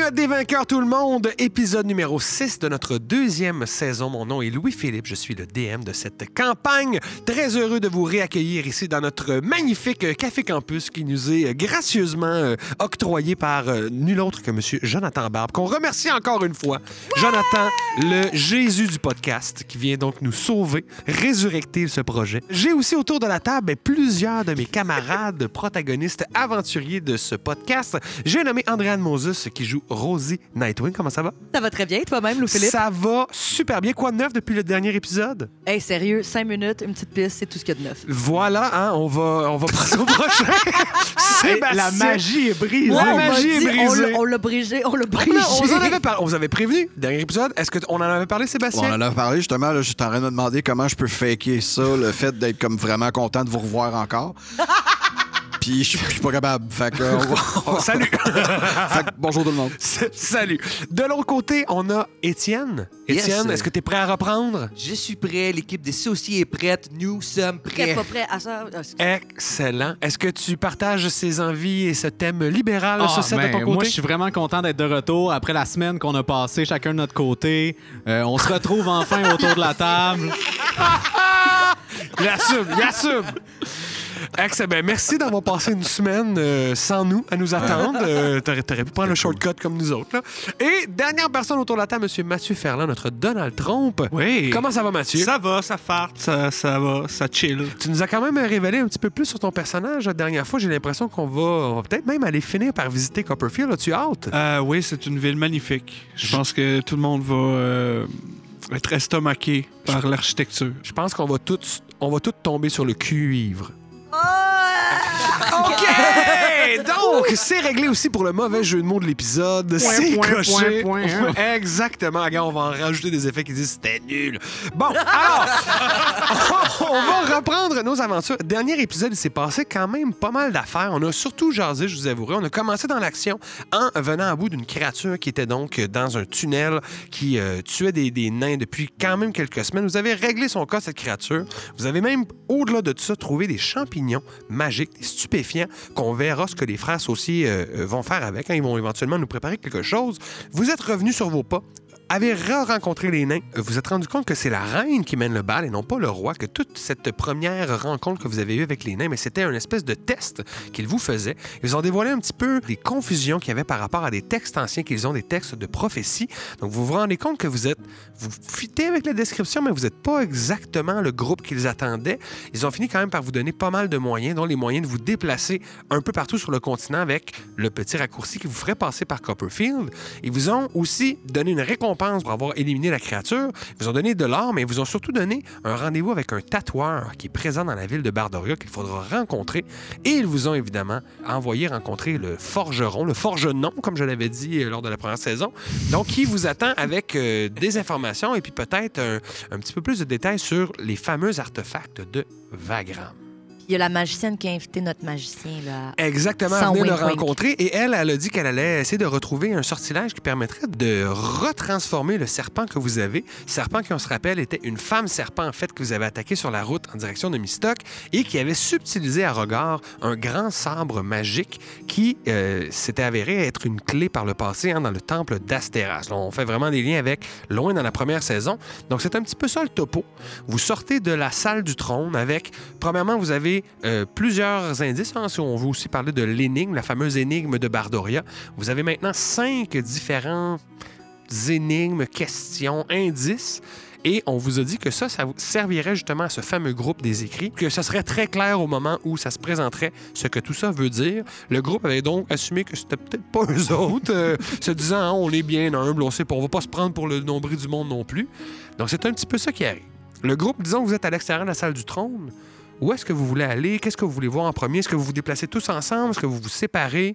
Fête des vainqueurs tout le monde, épisode numéro 6 de notre deuxième saison. Mon nom est Louis-Philippe, je suis le DM de cette campagne. Très heureux de vous réaccueillir ici dans notre magnifique Café Campus qui nous est gracieusement euh, octroyé par euh, nul autre que Monsieur Jonathan Barbe, qu'on remercie encore une fois. Jonathan, le Jésus du podcast, qui vient donc nous sauver, résurrecter ce projet. J'ai aussi autour de la table plusieurs de mes camarades protagonistes aventuriers de ce podcast. J'ai nommé Andréane Moses qui joue Rosie Nightwing. Comment ça va? Ça va très bien, toi-même, Louis-Philippe? Ça va super bien. Quoi de neuf depuis le dernier épisode? Hey, sérieux, cinq minutes, une petite piste, c'est tout ce qu'il y a de neuf. Voilà, hein, on va, on va passer au prochain. Sébastien. La magie est brisée. La magie est dit, brisée. l'a- On l'a brisé, on l'a brisé. Non, on, vous en avait par- on vous avait prévenu, dernier épisode. Est-ce qu'on en avait parlé, Bon, Sébastien? on en a parlé justement, là, j'étais en train de me demander comment je peux faker ça, le fait d'être comme vraiment content de vous revoir encore. Puis je suis pas capable. Fait que, on va- salut! fait que bonjour tout le monde. salut! De l'autre côté, on a Étienne. Yes. Étienne, est-ce que tu es prêt à reprendre? Je suis prêt, l'équipe des sauciers est prête, nous sommes Prêt, prêts. pas prêt à ça? Ah, Excellent. Est-ce que tu partages ces envies et ce thème libéral Ah, sur cette de ben, ton côté? moi, je suis vraiment content d'être de retour après la semaine qu'on a passée chacun de notre côté. Euh, on se retrouve enfin autour de la table. Il assume, il assume. Ben, merci d'avoir passé une semaine euh, sans nous à nous attendre. Euh, T'aurais pu prendre le shortcut comme nous autres. là. Et dernière personne autour de la table, M. Mathieu Ferland, notre Donald Trump. Oui. Comment ça va, Mathieu? Ça va, ça farte, ça, ça va, ça chill. Tu nous as quand même révélé un petit peu plus sur ton personnage la dernière fois. J'ai l'impression qu'on va, peut-être même aller finir par visiter Copperfield. As-tu hâte? Euh, oui, c'est une ville magnifique. Je pense que tout le monde va euh, être estomaqué par l'architecture. Je pense qu'on va tous, on va tous tomber sur le cuivre. okay. OK! Donc, c'est réglé aussi pour le mauvais jeu de mots de l'épisode. C'est point, coché. point, point, Exactement. Regarde, on va en rajouter des effets qui disent c'était nul. Bon, alors, on va reprendre nos aventures. Dernier épisode, il s'est passé quand même pas mal d'affaires. On a surtout jasé, je vous avouerai. On a commencé dans l'action en venant à bout d'une créature qui était donc dans un tunnel qui euh, tuait des, des nains depuis quand même quelques semaines. Vous avez réglé son cas, cette créature. Vous avez même, au-delà de tout ça, trouvé des champignons magiques, des stupéfiants, qu'on verra ce que les frères aussi vont faire avec. hein. Ils vont éventuellement nous préparer quelque chose. Vous êtes revenus sur vos pas avez re-rencontré les nains, vous vous êtes rendu compte que c'est la reine qui mène le bal et non pas le roi, que toute cette première rencontre que vous avez eue avec les nains, mais c'était un espèce de test qu'ils vous faisaient. Ils ont dévoilé un petit peu les confusions qu'il y avait par rapport à des textes anciens qu'ils ont, des textes de prophétie. Donc vous vous rendez compte que vous êtes, vous fitez avec la description, mais vous n'êtes pas exactement le groupe qu'ils attendaient. Ils ont fini quand même par vous donner pas mal de moyens, dont les moyens de vous déplacer un peu partout sur le continent avec le petit raccourci qui vous ferait passer par Copperfield. Ils vous ont aussi donné une récompense pour avoir éliminé la créature. Ils vous ont donné de l'or, mais ils vous ont surtout donné un rendez-vous avec un tatoueur qui est présent dans la ville de Bardoria qu'il faudra rencontrer. Et ils vous ont évidemment envoyé rencontrer le forgeron, le forgenon, comme je l'avais dit euh, lors de la première saison. Donc, qui vous attend avec euh, des informations et puis peut-être un, un petit peu plus de détails sur les fameux artefacts de Vagram. Il y a la magicienne qui a invité notre magicien, là. Exactement, Sans venir le wink, rencontrer. Et elle, elle a dit qu'elle allait essayer de retrouver un sortilège qui permettrait de retransformer le serpent que vous avez. Serpent qui, on se rappelle, était une femme serpent, en fait, que vous avez attaqué sur la route en direction de Mistoc et qui avait subtilisé à regard un grand sabre magique qui euh, s'était avéré être une clé par le passé hein, dans le temple d'Astéras. On fait vraiment des liens avec loin dans la première saison. Donc, c'est un petit peu ça le topo. Vous sortez de la salle du trône avec, premièrement, vous avez euh, plusieurs indices. hein, si on veut aussi parler de l'énigme, la fameuse énigme de Bardoria. Vous avez maintenant cinq différents énigmes, questions, indices. Et on vous a dit que ça, ça servirait justement à ce fameux groupe des écrits, que ce serait très clair au moment où ça se présenterait ce que tout ça veut dire. Le groupe avait donc assumé que c'était peut-être pas eux autres, euh, se disant Ah, on est bien humble, on sait pas, on va pas se prendre pour le nombril du monde non plus. Donc c'est un petit peu ça qui arrive. Le groupe, disons que vous êtes à l'extérieur de la salle du trône. Où est-ce que vous voulez aller? Qu'est-ce que vous voulez voir en premier? Est-ce que vous vous déplacez tous ensemble? Est-ce que vous vous séparez?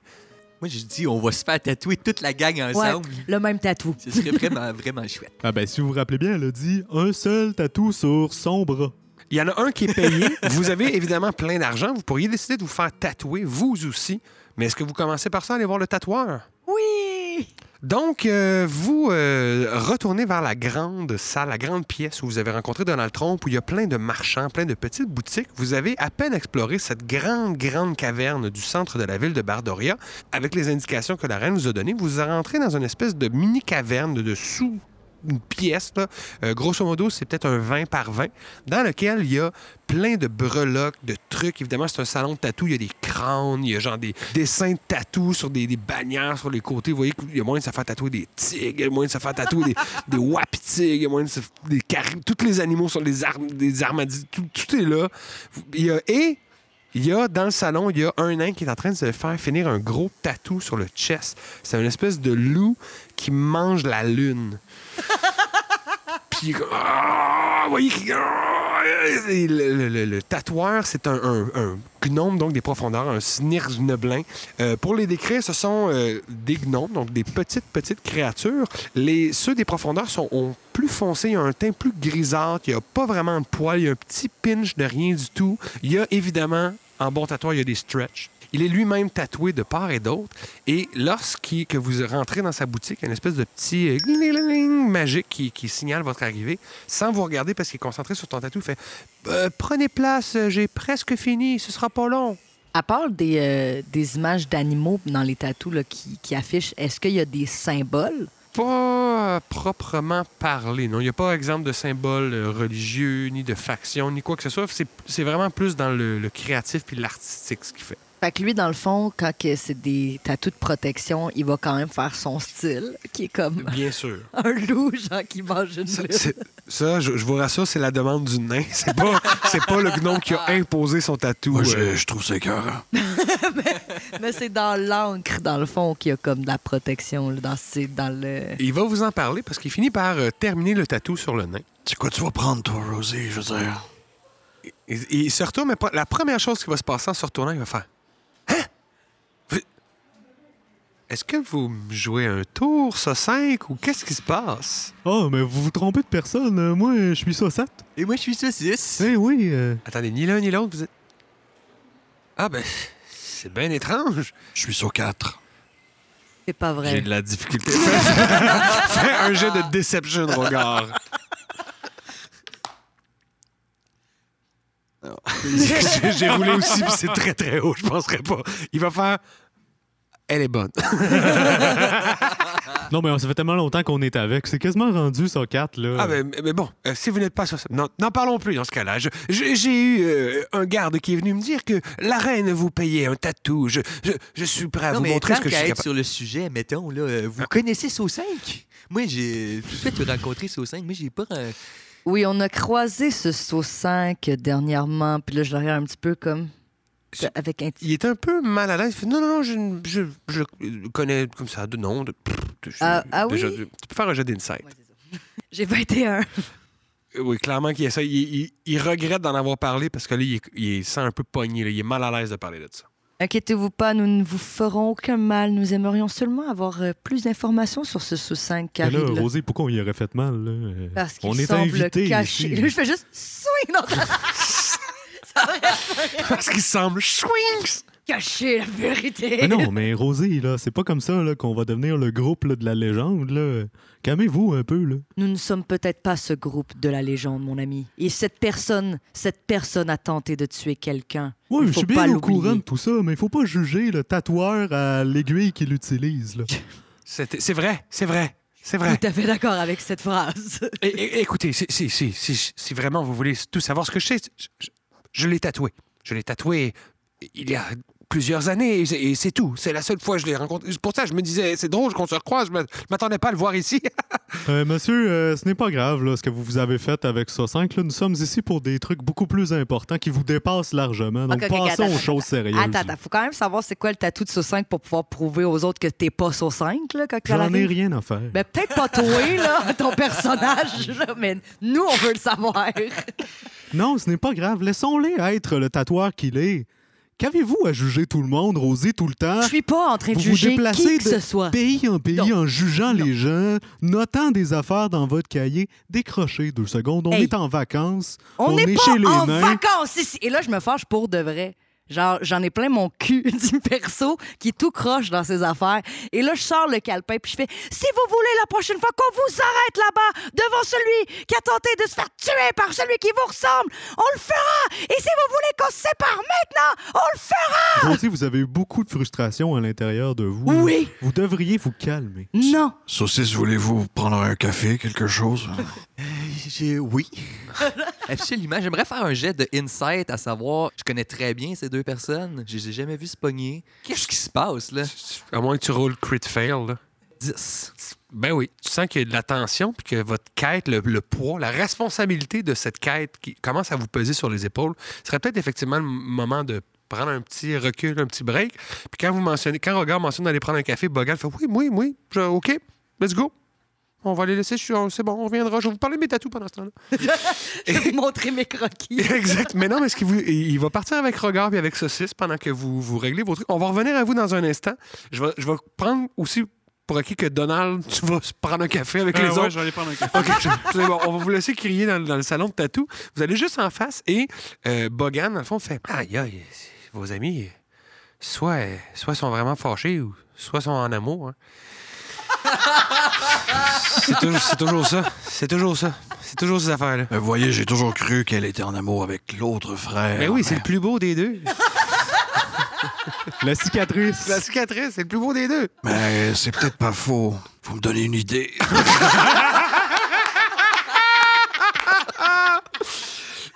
Moi, je dis, on va se faire tatouer toute la gang ensemble. Le même tatou. Ce serait vraiment, vraiment chouette. Ah ben, si vous vous rappelez bien, elle a dit un seul tatou sur son bras. Il y en a un qui est payé. vous avez évidemment plein d'argent. Vous pourriez décider de vous faire tatouer, vous aussi. Mais est-ce que vous commencez par ça, aller voir le tatoueur? Oui! Donc, euh, vous euh, retournez vers la grande salle, la grande pièce où vous avez rencontré Donald Trump, où il y a plein de marchands, plein de petites boutiques. Vous avez à peine exploré cette grande, grande caverne du centre de la ville de Bardoria. Avec les indications que la reine vous a données, vous rentrez dans une espèce de mini-caverne de sous une pièce, là. Euh, grosso modo, c'est peut-être un 20 par 20, dans lequel il y a plein de breloques, de trucs. Évidemment, c'est un salon de tatou. Il y a des crânes, il y a genre des dessins de tatou sur des, des bannières sur les côtés. Vous voyez qu'il y a moyen de se faire tatouer des tigres, il y a moyen de se faire tatouer des, des wapitigres, il y a moyen de se des Tous les animaux sont des, armes, des armadilles. Tout, tout est là. Il y a, et il y a dans le salon, il y a un nain qui est en train de se faire finir un gros tatou sur le chest. C'est une espèce de loup qui mange la lune. Puis, vous voyez, ah, et le, tatoueur, c'est un, gnome, donc des profondeurs, un snirgneblin. Euh, pour les décrire, ce sont euh, des gnomes, donc des petites, petites créatures. Les, ceux des profondeurs sont ont plus foncés, a un teint plus grisâtre, il n'y a pas vraiment de poils, il y a un petit pinch de rien du tout. Il y a évidemment, en bon tatoueur, il y a des stretches. Il est lui-même tatoué de part et d'autre. Et lorsqu'il que vous rentrez dans sa boutique, il y a une espèce de petit euh, magique qui, qui signale votre arrivée, sans vous regarder parce qu'il est concentré sur ton tatou. Il fait Euh, Prenez place, euh, j'ai presque fini, ce sera pas long. À part des, euh, des images d'animaux dans les tatous qui, qui affichent, est-ce qu'il y a des symboles? Pas proprement parlé, non. Il n'y a pas exemple de symbole religieux, ni de faction, ni quoi que ce soit. C'est c'est vraiment plus dans le, le créatif puis l'artistique ce qu'il fait. Fait que lui, dans le fond, quand c'est des tatous de protection, il va quand même faire son style, qui est comme Bien sûr. un loup, genre, qui mange une Ça, ça, je, je vous rassure, c'est la demande du nain. C'est pas, c'est pas le gnome qui a imposé son tatou. Moi, je, euh, je trouve ça écœurant. Mais c'est dans l'encre, dans le fond, qu'il y a comme de la protection, là, dans, dans le... Il va vous en parler parce qu'il finit par euh, terminer le tatou sur le nain. C'est quoi tu vas prendre, toi, Rosie, je veux dire? Il, il se retourne, mais pas- la première chose qui va se passer en se retournant, il va faire Hein Vous- Est-ce que vous me jouez un tour, ça 5 ou qu'est-ce qui se passe? Oh, mais vous vous trompez de personne. euh, Moi, je suis Saucette. Et moi, je suis saucisse. Eh oui. euh, Attendez, ni l'un ni l'autre, vous êtes. Ah, ben, c'est bien étrange. Je suis sur 4. C'est pas J'ai vrai. de la difficulté. Fais un jet de deception, regard. J'ai- J'ai roulé aussi, puis c'est très très haut, je penserais pas. Il va faire. Elle est bonne. Non, mais ça fait tellement longtemps qu'on est avec. C'est quasiment rendu ça 4, là. Ah, ben, mais bon, euh, si vous n'êtes pas sur ça. Non, n'en parlons plus dans ce cas-là. J'ai eu euh, un garde qui est venu me dire que la reine vous payait un tatou. Je, je, je suis prêt à non, vous mais montrer tant ce que je suis capable. sur le sujet, mettons, là, euh, vous connaissez So 5? Moi, j'ai tout de suite rencontré 5, mais j'ai pas... euh, Oui, on a croisé ce 5 dernièrement, puis là, je le regarde un petit peu comme... C'est- Avec un Il est un peu mal à l'aise. Il fait Non, non, non, je, je, je connais comme ça, de nom. De, de- Ah, ah oui? tu peux faire un jet d'insight. Ouais. J'ai 21. Euh, Oui, clairement qu'il essaie. Il, il- il regrette d'en avoir parlé parce que là, il, il se sent un peu pogné. là. Il est mal à l'aise de parler de ça. Inquiétez-vous pas, nous ne vous ferons aucun mal. Nous aimerions seulement avoir euh, plus d'informations sur ce sous 5 Mais là. Rosie, pourquoi on y aurait fait mal, là? Parce qu'il on est semble invité caché. ici. Là, je fais juste swing dans ta... Parce qu'il semble swings. cacher la vérité. Mais non, mais Rosie, là, c'est pas comme ça là, qu'on va devenir le groupe là, de la légende. Là. Calmez-vous un peu, là. Nous ne sommes peut-être pas ce groupe de la légende, mon ami. Et cette personne, cette personne a tenté de tuer quelqu'un. Oui, je suis pas bien au courant de tout ça, mais il faut pas juger le tatoueur à l'aiguille qu'il utilise. Là. C'est c'est vrai, c'est vrai, c'est vrai. Tout à fait d'accord avec cette phrase. É- é- écoutez, si, si, si, si, si vraiment vous voulez tout savoir ce que je sais, je, je- l'ai tatoué. Je l'ai tatoué il y a plusieurs années et c'est- tout. C'est la seule fois que je l'ai rencontré. C'est Pour ça, je me disais, c'est drôle qu'on se recroise. Je m'attendais pas à le voir ici. Euh, monsieur, euh, ce n'est pas grave là, ce que vous vous avez fait avec ça 5. Là. Nous sommes ici pour des trucs beaucoup plus importants qui vous dépassent largement. Donc Ok, ok, passons attends, aux choses sérieuses. Attends, attends, faut quand même savoir c'est quoi le tatou de Saut 5 pour pouvoir prouver aux autres que t'es pas Saut 5, là, quand elle J'en ai rien à faire. Ben, peut-être pas toi, là, ton personnage, là, mais nous, on veut le savoir. Non, ce n'est pas grave. Laissons-les être le tatoueur qu'il est. Qu'avez-vous à juger tout le monde, Rosie, tout le temps? Je suis pas en train de Vous vous juger déplacez qui que de ce soit. pays en pays Non. en jugeant les gens, notant des affaires dans votre cahier. Décrochez deux secondes. On Hey. est en vacances. On est pas chez les en nains. vacances ici. Et là, je me fâche pour de vrai. Genre, j'en ai plein mon cul du perso qui est tout croche dans ses affaires. Et là, je sors le calepin puis je fais Si vous voulez la prochaine fois qu'on vous arrête là-bas devant celui qui a tenté de se faire tuer par celui qui vous ressemble, on le fera. Et si vous voulez qu'on se sépare maintenant, on le fera. Rosie, vous avez eu beaucoup de frustration à l'intérieur de vous. Oui. Vous devriez vous calmer. Non. Saucisse, voulez-vous prendre un café, quelque chose? J'ai... Oui. Absolument. J'aimerais faire un jet de insight à savoir, je connais très bien ces deux personnes. Je les ai jamais vus se pogner. Qu'est-ce qui se passe, là? À moins que tu roules crit fail, là. 10. Ben oui, tu sens qu'il y a de la tension, puis que votre quête, le, le poids, la responsabilité de cette quête qui commence à vous peser sur les épaules, ce serait peut-être effectivement le moment de prendre un petit recul, un petit break. Puis quand vous mentionnez, quand Regard mentionne d'aller prendre un café, Bogal fait oui, oui, oui, je- OK, let's go. On va les laisser, c'est bon, on reviendra. Je vais vous parler de mes tatous pendant ce temps-là. Je vais vous montrer mes croquis. exact. Mais non, mais ce qu'il vous, il va partir avec Regard et avec Saucisse pendant que vous, vous réglez vos trucs. On va revenir à vous dans un instant. Je vais, je vais prendre aussi pour acquis que Donald, tu vas prendre un café avec Ah les ouais, autres. je vais aller prendre un café. Je- bon. On va vous laisser crier dans, dans le salon de tatou. Vous allez juste en face et euh, Bogan, dans le fond, fait Aïe, aïe, vos amis, soit, euh, soit sont vraiment fâchés ou soit sont en amour. hein. C'est, toujours, ça. C'est toujours ça. C'est toujours ces affaires-là. Euh, Vous voyez, j'ai toujours cru qu'elle était en amour avec l'autre frère. Mais oui, c'est le plus beau des deux. La cicatrice. La cicatrice, c'est le plus beau des deux. Mais c'est peut-être pas faux. Vous me donnez une idée.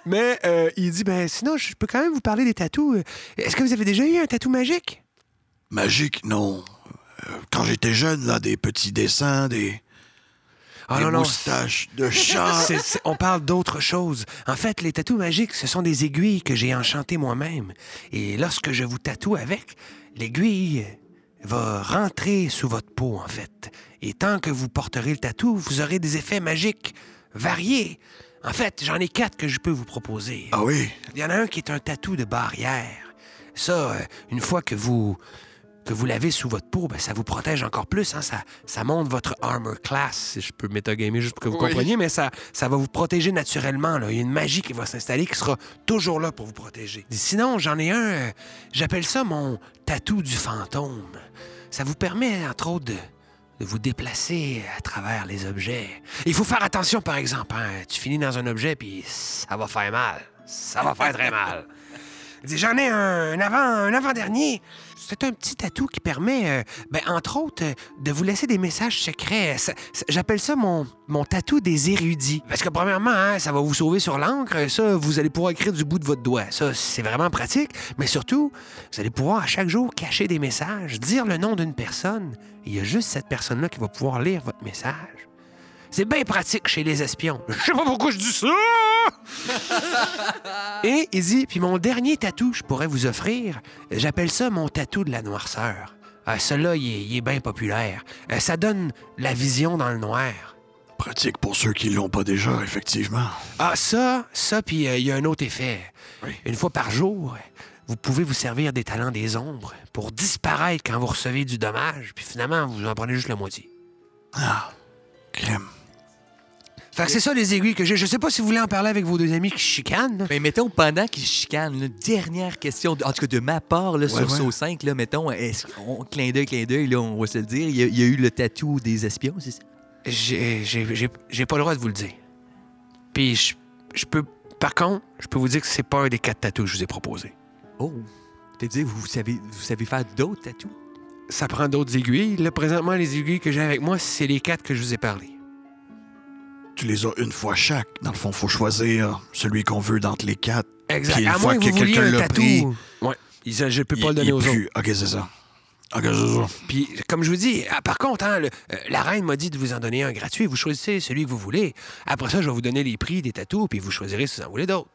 Mais euh, il dit ben sinon, je peux quand même vous parler des tatous. Est-ce que vous avez déjà eu un tatou magique? Magique, non. Euh, Quand j'étais jeune, là, des petits dessins, des, Ah des non, non. moustaches de chat. On parle d'autre chose. En fait, les tatous magiques, ce sont des aiguilles que j'ai enchantées moi-même. Et lorsque je vous tatoue avec, l'aiguille va rentrer sous votre peau, en fait. Et tant que vous porterez le tatou, vous aurez des effets magiques variés. En fait, j'en ai quatre que je peux vous proposer. Ah oui? Il y en a un qui est un tatou de barrière. Ça, euh, une fois que vous que vous l'avez sous votre peau, ben, ça vous protège encore plus. hein. Ça, ça monte votre armor class, si je peux métagamer juste pour que vous Oui. compreniez, mais ça, ça va vous protéger naturellement. là. Il y a une magie qui va s'installer qui sera toujours là pour vous protéger. Sinon, j'en ai un, euh, j'appelle ça mon tatou du fantôme. Ça vous permet, entre autres, de, de vous déplacer à travers les objets. Il faut faire attention, par exemple. hein. Tu finis dans un objet, puis ça va faire mal. Ça va faire très mal. J'en ai un, un avant, un avant-dernier. C'est un petit tatou qui permet, euh, ben, entre autres, euh, de vous laisser des messages secrets. J'appelle ça mon, mon tatou des érudits. Parce que, premièrement, hein, ça va vous sauver sur l'encre. Ça, vous allez pouvoir écrire du bout de votre doigt. Ça, c'est vraiment pratique. Mais surtout, vous allez pouvoir à chaque jour cacher des messages, dire le nom d'une personne. Il y a juste cette personne-là qui va pouvoir lire votre message. C'est bien pratique chez les espions. Je sais pas pourquoi je dis ça! Et il dit, puis mon dernier tatou, je pourrais vous offrir, j'appelle ça mon tatou de la noirceur. Ah, Celui-là, il est, il est bien populaire. Euh, ça donne la vision dans le noir. Pratique pour ceux qui l'ont pas déjà, effectivement. Ah, ça, ça, puis euh, il y a un autre effet. Oui. Une fois par jour, vous pouvez vous servir des talents des ombres pour disparaître quand vous recevez du dommage, puis finalement, vous en prenez juste la moitié. Ah, crème. Fait que c'est ça les aiguilles que j'ai. Je sais pas si vous voulez en parler avec vos deux amis qui chicanent. Mais mettons, pendant qu'ils chicanent, là, dernière question, en tout cas de ma part, là, sur ouais. SO 5, là, mettons, est-ce qu'on- clin d'œil, clin d'œil, on va se le dire, il y, a, il y a eu le tatou des espions, c'est ça? J'ai pas le droit de vous le dire. Puis je, je peux. Par contre, je peux vous dire que c'est pas un des quatre tatous que je vous ai proposés. Oh! C'est-à-dire, vous savez, vous savez faire d'autres tatous? Ça prend d'autres aiguilles. Là, présentement, les aiguilles que j'ai avec moi, c'est les quatre que je vous ai parlé. Tu les as une fois chaque. Dans le fond, faut choisir celui qu'on veut d'entre les quatre. Exact. Puis une à fois moins que quelqu'un un l'a pris, Ouais. Il- Je peux Il- pas le donner aux autres. OK, c'est ça. OK, c'est ça. Puis, comme je vous dis, ah, par contre, hein, le- euh, la reine m'a dit de vous en donner un gratuit. Vous choisissez celui que vous voulez. Après ça, je vais vous donner les prix des tatous, puis vous choisirez si vous en voulez d'autres.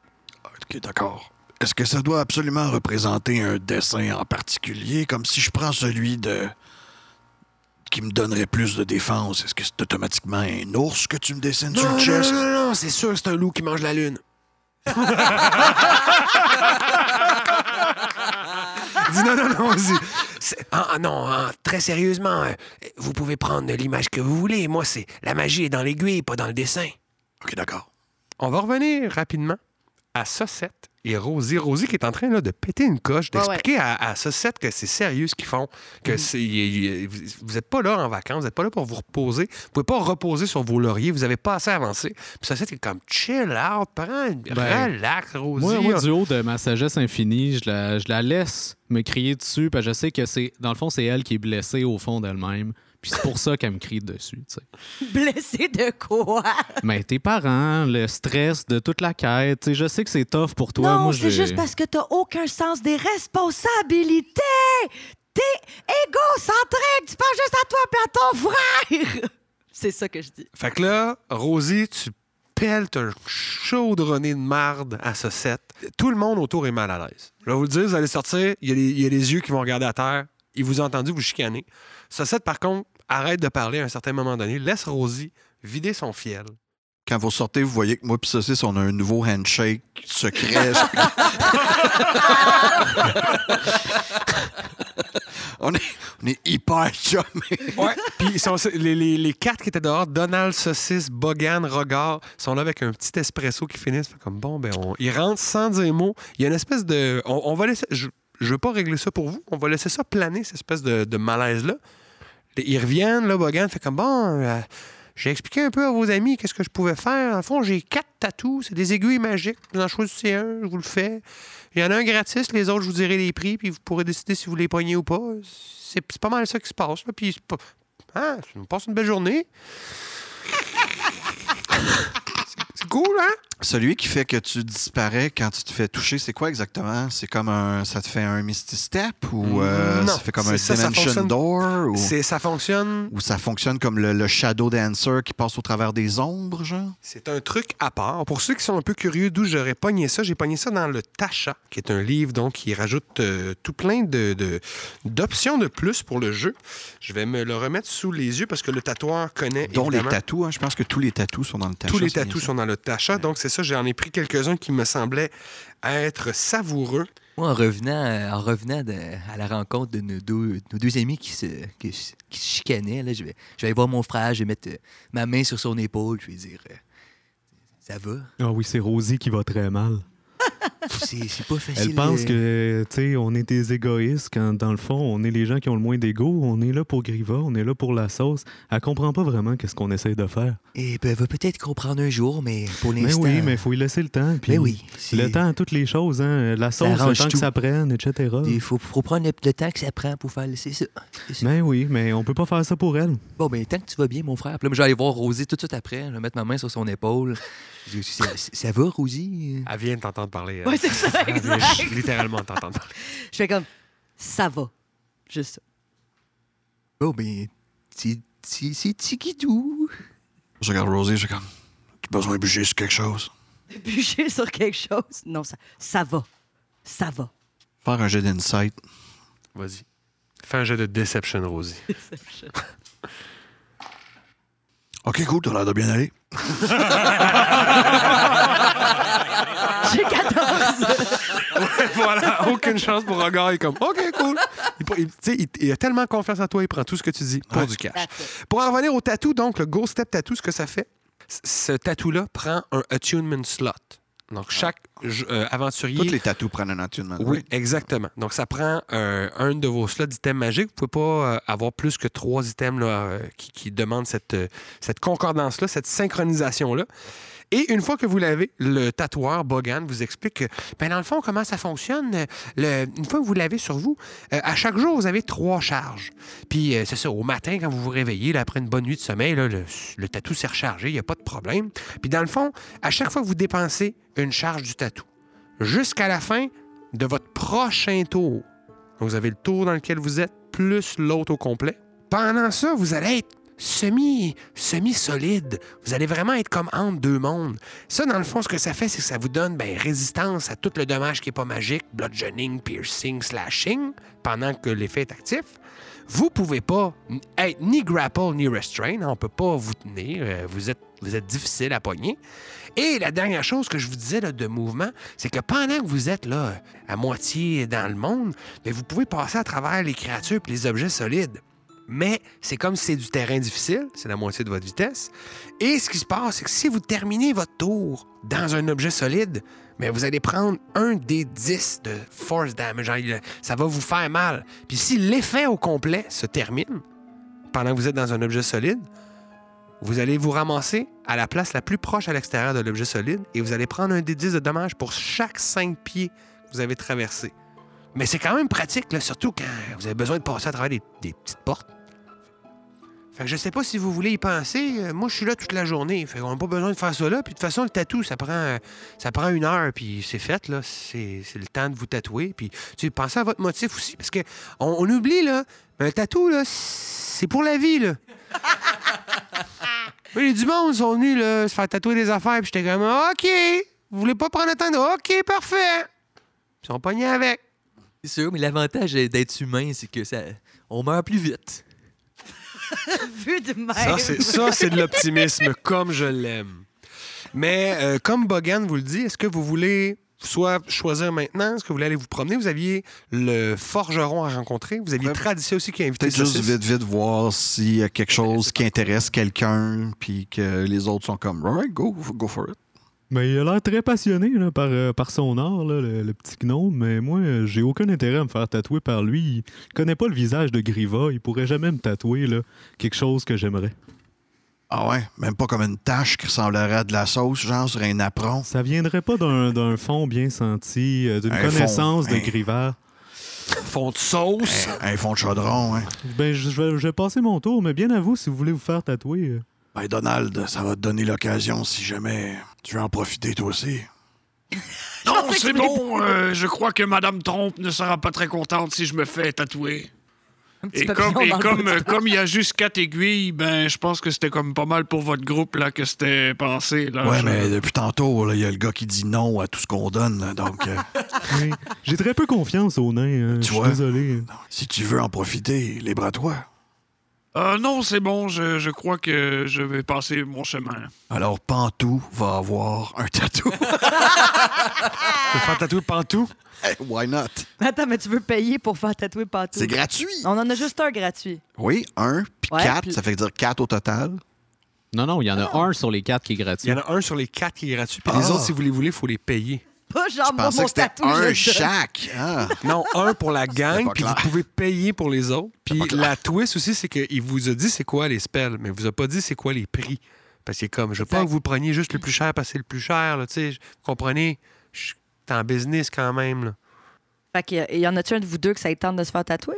OK, d'accord. Est-ce que ça doit absolument représenter un dessin en particulier? Comme si je prends celui de... qui me donnerait plus de défense? Est-ce que c'est automatiquement un ours que tu me dessines sur le non, chest? non, non, non, c'est sûr que c'est un loup qui mange la lune. Dis non, non, non, ah, ah, non, ah, très sérieusement, euh, vous pouvez prendre l'image que vous voulez. Moi, c'est la magie est dans l'aiguille, pas dans le dessin. OK, d'accord. On va revenir rapidement à Saucette et Rosie. Rosie qui est en train là, de péter une coche, Ouais, d'expliquer à, à Saucette que c'est sérieux ce qu'ils font, que c'est, y- y- vous n'êtes pas là en vacances, vous n'êtes pas là pour vous reposer, vous pouvez pas reposer sur vos lauriers, vous avez pas assez avancé. Puis Saucette est comme chill out, prends, Ben, relax, Rosie. Moi, moi, du haut de ma sagesse infinie, je la, je la laisse me crier dessus, parce que je sais que c'est, dans le fond, c'est elle qui est blessée au fond d'elle-même. Puis c'est pour ça qu'elle me crie dessus, tu sais. Blessé de quoi? Mais tes parents, le stress de toute la quête, tu sais, je sais que c'est tough pour toi. non, Moi, c'est juste parce que t'as aucun sens des responsabilités. T'es égocentrique. Tu penses juste à toi et à ton frère. C'est ça que je dis. Fait que là, Rosie, tu pelles un chaudronné de marde à Saucette. Tout le monde autour est mal à l'aise. Je vais vous le dire, vous allez sortir, il y, a les- il y a les yeux qui vont regarder à terre. Il vous a entendu vous chicaner. Saucette, par contre, arrête de parler à un certain moment donné. Laisse Rosie vider son fiel. Quand vous sortez, vous voyez que moi et Saucisse, on a un nouveau handshake secret. on, est, on est hyper chummés. Ouais. Puis les, les- les quatre qui étaient dehors, Donald, Saucisse, Bogan, Regard, sont là avec un petit espresso qui finissent. Fait comme bon, ben, on- ils rentrent sans dire mot. Il y a une espèce de. On, on va laisser. Je, je veux pas régler ça pour vous. On va laisser ça planer, cette espèce de, de malaise-là. Ils reviennent, là, Bogan fait comme bon. euh, j'ai expliqué un peu à vos amis qu'est-ce que je pouvais faire. Le fond, j'ai quatre tatous. C'est des aiguilles magiques. Vous en choisissez un, je vous le fais. Il y en a un gratis. Les autres, je vous dirai les prix, puis vous pourrez décider si vous les poignez ou pas. C'est pas mal ça qui se passe. Là. Puis pas- on passe une belle journée. C'est cool, hein? Celui qui fait que tu disparais quand tu te fais toucher, c'est quoi exactement? C'est comme un. Ça te fait un Misty Step ou euh, Non, ça fait comme un ça, Dimension Door? Ou, ça fonctionne. ou ça fonctionne comme le, le Shadow Dancer qui passe au travers des ombres, genre? C'est un truc à part. Pour ceux qui sont un peu curieux d'où j'aurais pogné ça, j'ai pogné ça dans le Tacha, qui est un livre donc qui rajoute euh, tout plein de, de- d'options de plus pour le jeu. Je vais me le remettre sous les yeux parce que le tatoueur connaît Dont les tatous, hein. je pense que tous les tatous sont dans le Tacha. tous les tatous sont dans le Tacha. Donc c'est ça, j'en ai pris quelques-uns qui me semblaient être savoureux. Moi, en revenant, en revenant de- à la rencontre de nos deux, nos deux amis qui se, qui, se- qui se chicanaient, là, je, vais, je vais aller voir mon frère, je vais mettre euh, ma main sur son épaule, je vais dire euh, Ça va? Ah oui, c'est Rosie qui va très mal. C'est pas facile. Elle pense euh, que, tu sais, on est des égoïstes quand, dans le fond, on est les gens qui ont le moins d'ego. On est là pour Griva, on est là pour la sauce. Elle comprend pas vraiment qu'est-ce qu'on essaie de faire. Et ben, elle va peut-être comprendre un jour, mais pour Mais l'instant. oui, mais il faut y laisser le temps. Puis Ben oui. Le temps à toutes les choses, hein. La sauce, le temps tout. que ça prenne, etc. Il faut, faut prendre le, le temps que ça prend pour faire. C'est ça. Ça. Ben oui, mais on peut pas faire ça pour elle. Bon, ben, tant que tu vas bien, mon frère. Puis là, je vais aller voir Rosie tout de suite après. Je vais mettre ma main sur son épaule. Je dis, ça, ça va, Rosie? Elle vient de t'entendre parler. Oui, c'est ça, exact. littéralement de t'entendre parler. Je fais comme, ça va. Juste ça. Bon, ben, c'est Tikidou. Je regarde Rosie, j'ai comme. Tu as besoin de bouger sur quelque chose? Bûcher sur quelque chose? Non, ça, ça va. Ça va. Faire un jet d'insight. Vas-y. Fais un jeu de Deception, Rosie. Ok, cool, t'as l'air de bien aller. J'ai 14. voilà, aucune chance pour Regard. Il est comme, OK, cool. Il, il- tu sais, il- il a tellement confiance en toi, il prend tout ce que tu dis pour Ouais. du cash. That's. Pour en revenir au tatou, donc, le Ghost Step Tattoo, ce que ça fait, ce tatou-là prend un attunement slot. Donc, chaque euh, aventurier. Tous les tatous prennent un attunement. Oui, exactement. Donc, ça prend euh, un de vos slots d'items magiques. Vous ne pouvez pas euh, avoir plus que trois items là, euh, qui, qui demandent cette, euh, cette concordance-là, cette synchronisation-là. Et une fois que vous l'avez, le tatoueur Bogan vous explique que, ben, dans le fond, comment ça fonctionne. une fois que vous l'avez sur vous, euh, à chaque jour, vous avez trois charges. Puis, euh, c'est ça, au matin, quand vous vous réveillez, après une bonne nuit de sommeil, le, le tatou s'est rechargé, il n'y a pas de problème. Puis, dans le fond, à chaque fois que vous dépensez une charge du tatou, jusqu'à la fin de votre prochain tour. Vous avez le tour dans lequel vous êtes, plus l'autre au complet. Pendant ça, vous allez être semi, semi-solide. Vous allez vraiment être comme entre deux mondes. Ça, dans le fond, ce que ça fait, c'est que ça vous donne ben, résistance à tout le dommage qui n'est pas magique, bludgeoning, piercing, slashing, pendant que l'effet est actif. Vous pouvez pas être ni grapple ni restrain. On peut pas vous tenir. euh, Vous êtes, difficile à pogner. Et la dernière chose que je vous disais de mouvement, c'est que pendant que vous êtes là, à moitié dans le monde, bien, vous pouvez passer à travers les créatures et les objets solides. Mais c'est comme si c'est du terrain difficile, c'est la moitié de votre vitesse. Et ce qui se passe, c'est que si vous terminez votre tour dans un objet solide, mais vous allez prendre un des 10 de force damage. Ça va vous faire mal. Puis si l'effet au complet se termine pendant que vous êtes dans un objet solide, vous allez vous ramasser à la place la plus proche à l'extérieur de l'objet solide et vous allez prendre un des 10 de dommages pour chaque 5 pieds que vous avez traversé. Mais c'est quand même pratique, surtout quand vous avez besoin de passer à travers des, petites portes. Fait que je sais pas si vous voulez y penser. Euh, Moi, je suis là toute la journée. Fait qu'on n'a pas besoin de faire ça là. Puis de toute façon, le tatou, ça prend, ça prend une heure. Puis c'est fait, là. C'est le temps de vous tatouer. Puis tu sais, pensez à votre motif aussi. Parce que on, oublie, là, mais un tatou, là, c'est pour la vie, là. Oui, du monde sont venus là, se faire tatouer des affaires. Puis j'étais comme, OK, vous voulez pas prendre le temps de. OK, parfait. Puis ils sont pognés avec. C'est sûr, mais l'avantage d'être humain, c'est que ça, on meurt plus vite. Vu de même. Ça, c'est, de l'optimisme comme je l'aime. Mais euh, comme Bogan vous le dit, est-ce que vous voulez soit choisir maintenant, est-ce que vous voulez aller vous promener? Vous aviez le forgeron à rencontrer. Vous aviez. Tradition aussi qui a invité Peut-être juste vite, vite voir s'il y a quelque chose qui intéresse quelqu'un, puis que les autres sont comme, right, go, go for it. Mais il a l'air très passionné là, par, euh, par son art, là, le, le petit gnome, mais moi, j'ai aucun intérêt à me faire tatouer par lui. Il connaît pas le visage de Griva, il pourrait jamais me tatouer là, quelque chose que j'aimerais. Ah ouais, même pas comme une tache qui ressemblerait à de la sauce, genre sur un apron? Ça viendrait pas d'un d'un fond bien senti, euh, d'une fond, connaissance de hein. Griva. Fond de sauce? Un, un fond de chaudron, hein. Ben, je, je vais, je vais passer mon tour, mais bien à vous si vous voulez vous faire tatouer. euh. Ben, Donald, ça va te donner l'occasion si jamais tu veux en profiter toi aussi. Non, c'est bon. euh, je crois que Madame Trompe ne sera pas très contente si je me fais tatouer. Et comme et euh, il y a juste quatre aiguilles, ben je pense que c'était comme pas mal pour votre groupe là que c'était pensé là. ouais, Je- mais depuis tantôt, il y a le gars qui dit non à tout ce qu'on donne, là, donc euh, Oui. J'ai très peu confiance aux nains, hein, je suis vois? désolé. si tu veux en profiter, libre à toi. Euh, non, c'est bon. Je, je crois que je vais passer mon chemin. Alors, Pantou va avoir un tatou. Tu veux faire tatouer Pantou? Hey, why not? Attends, mais tu veux payer pour faire tatouer partout. C'est gratuit. On en a juste un gratuit. Oui, un, puis Ouais, quatre, ça fait dire quatre au total. Non, non, il y en a un sur les quatre qui est gratuit. Il y en a un sur les quatre qui est gratuit. Puis les Ah. autres, si vous les voulez, il faut les payer. Pas genre Je pensais mon que c'était un chaque. Ah. Non, un pour la gang, puis vous pouvez payer pour les autres. Puis la twist aussi, c'est qu'il vous a dit c'est quoi les spells, mais il vous a pas dit c'est quoi les prix. Parce que comme, je veux pas que vous preniez juste le plus cher parce que c'est le plus cher, là, tu sais. Vous comprenez? Je suis en business quand même, là. Fait qu'il y- y en a-tu un de vous deux que ça ait tente de se faire tatouer?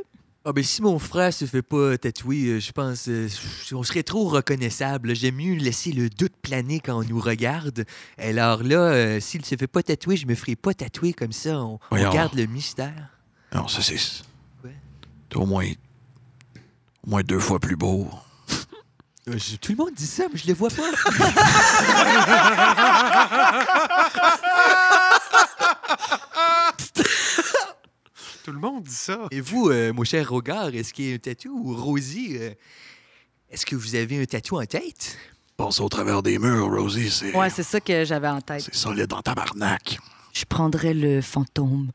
Ah ben si mon frère se fait pas tatouer, euh, je pense euh, on serait trop reconnaissable. J'aime mieux laisser le doute planer quand on nous regarde. Alors là, euh, s'il se fait pas tatouer, je me ferai pas tatouer comme ça. On, on Voyons. garde le mystère. Non, ça, c'est. Ouais. T'es au moins. Au moins deux fois plus beau. Euh, je- tout le monde dit ça, mais je le vois pas. Tout le monde dit ça. Et vous, euh, mon cher Rogard, est-ce qu'il y a un tatou? Ou Rosie, euh, est-ce que vous avez un tatou en tête? Passer au travers des murs, Rosie, c'est. Ouais, c'est ça que j'avais en tête. c'est solide en tabarnak. Je prendrais le fantôme.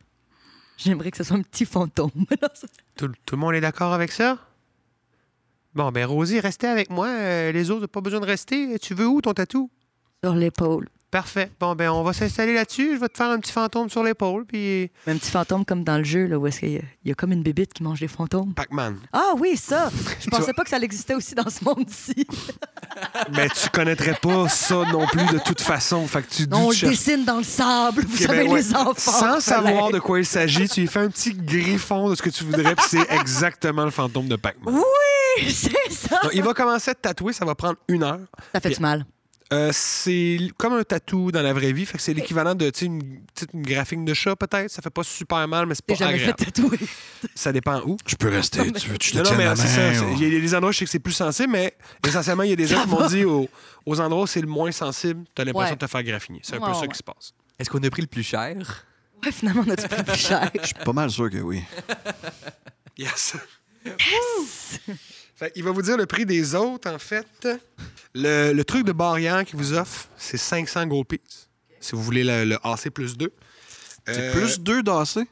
J'aimerais que ce soit un petit fantôme. Tout, tout le monde est d'accord avec ça? Bon, ben Rosie, restez avec moi. Euh, les autres, pas besoin de rester. Tu veux où ton tatou? Sur l'épaule. Parfait. Bon, ben on va s'installer là-dessus. Je vais te faire un petit fantôme sur l'épaule, puis Un petit fantôme comme dans le jeu, là, où est-ce qu'il y, a- il y a comme une bébite qui mange des fantômes. Pac-Man. Ah oui, ça! Je pensais pas que ça existait aussi dans ce monde-ci. Mais tu connaîtrais pas ça non plus de toute façon. Fait que tu Non, on le cherches- dessine dans le sable, vous savez, ben ouais. les enfants. Sans savoir de quoi il s'agit, tu lui fais un petit griffon de ce que tu voudrais, puis c'est exactement le fantôme de Pac-Man. Oui, c'est ça! Donc, il va commencer à te tatouer, ça va prendre une heure. Ça fait du mal. Euh, c'est comme un tatou dans la vraie vie, fait que c'est l'équivalent de tu une petite une graphique de chat peut-être. Ça fait pas super mal, mais c'est pas jamais fait agréable. tatouer. Ça dépend où. Je peux rester. Non, mais- Tu veux je te Non, non, tienne mais la ça. main? ou- Il y a des endroits, je sais que c'est plus sensible, mais essentiellement, il y a des gens qui m'ont dit aux, aux endroits où c'est le moins sensible, tu as l'impression Ouais. de te faire graffiner. C'est un Ouais, peu ça ouais. qui se passe. Est-ce qu'on a pris le plus cher? Ouais, finalement, on a-tu pris plus cher? Je suis pas mal sûr que oui. Yes. Fait, il va vous dire le prix des autres, en fait. Le, le truc de barrière qu'il vous offre, c'est 500 gold pieces. Si vous voulez le, le AC plus 2. C'est plus deux d'AC?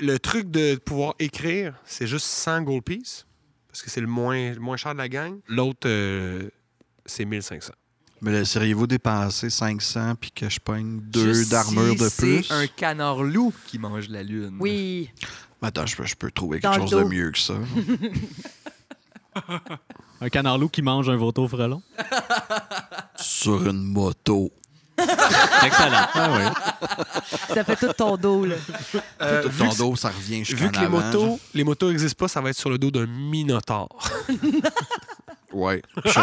Le truc de pouvoir écrire, c'est juste 100 gold pieces. parce que c'est le moins, le moins cher de la gang. L'autre, euh, c'est 1500. Mais laisseriez-vous dépenser 500 puis que je pogne deux d'armure de plus? C'est un canard loup qui mange la lune. Oui. Attends, je peux, je peux trouver Dans quelque chose de mieux que ça. Un canard loup qui mange un vautour frelon? Sur une moto. Excellent. Ah oui. Ça fait tout ton dos, là. Euh, Tout vu ton que- dos, ça revient jusqu'en Vu que les motos, les motos n'existent pas, ça va être sur le dos d'un minotaure. Ouais. Je-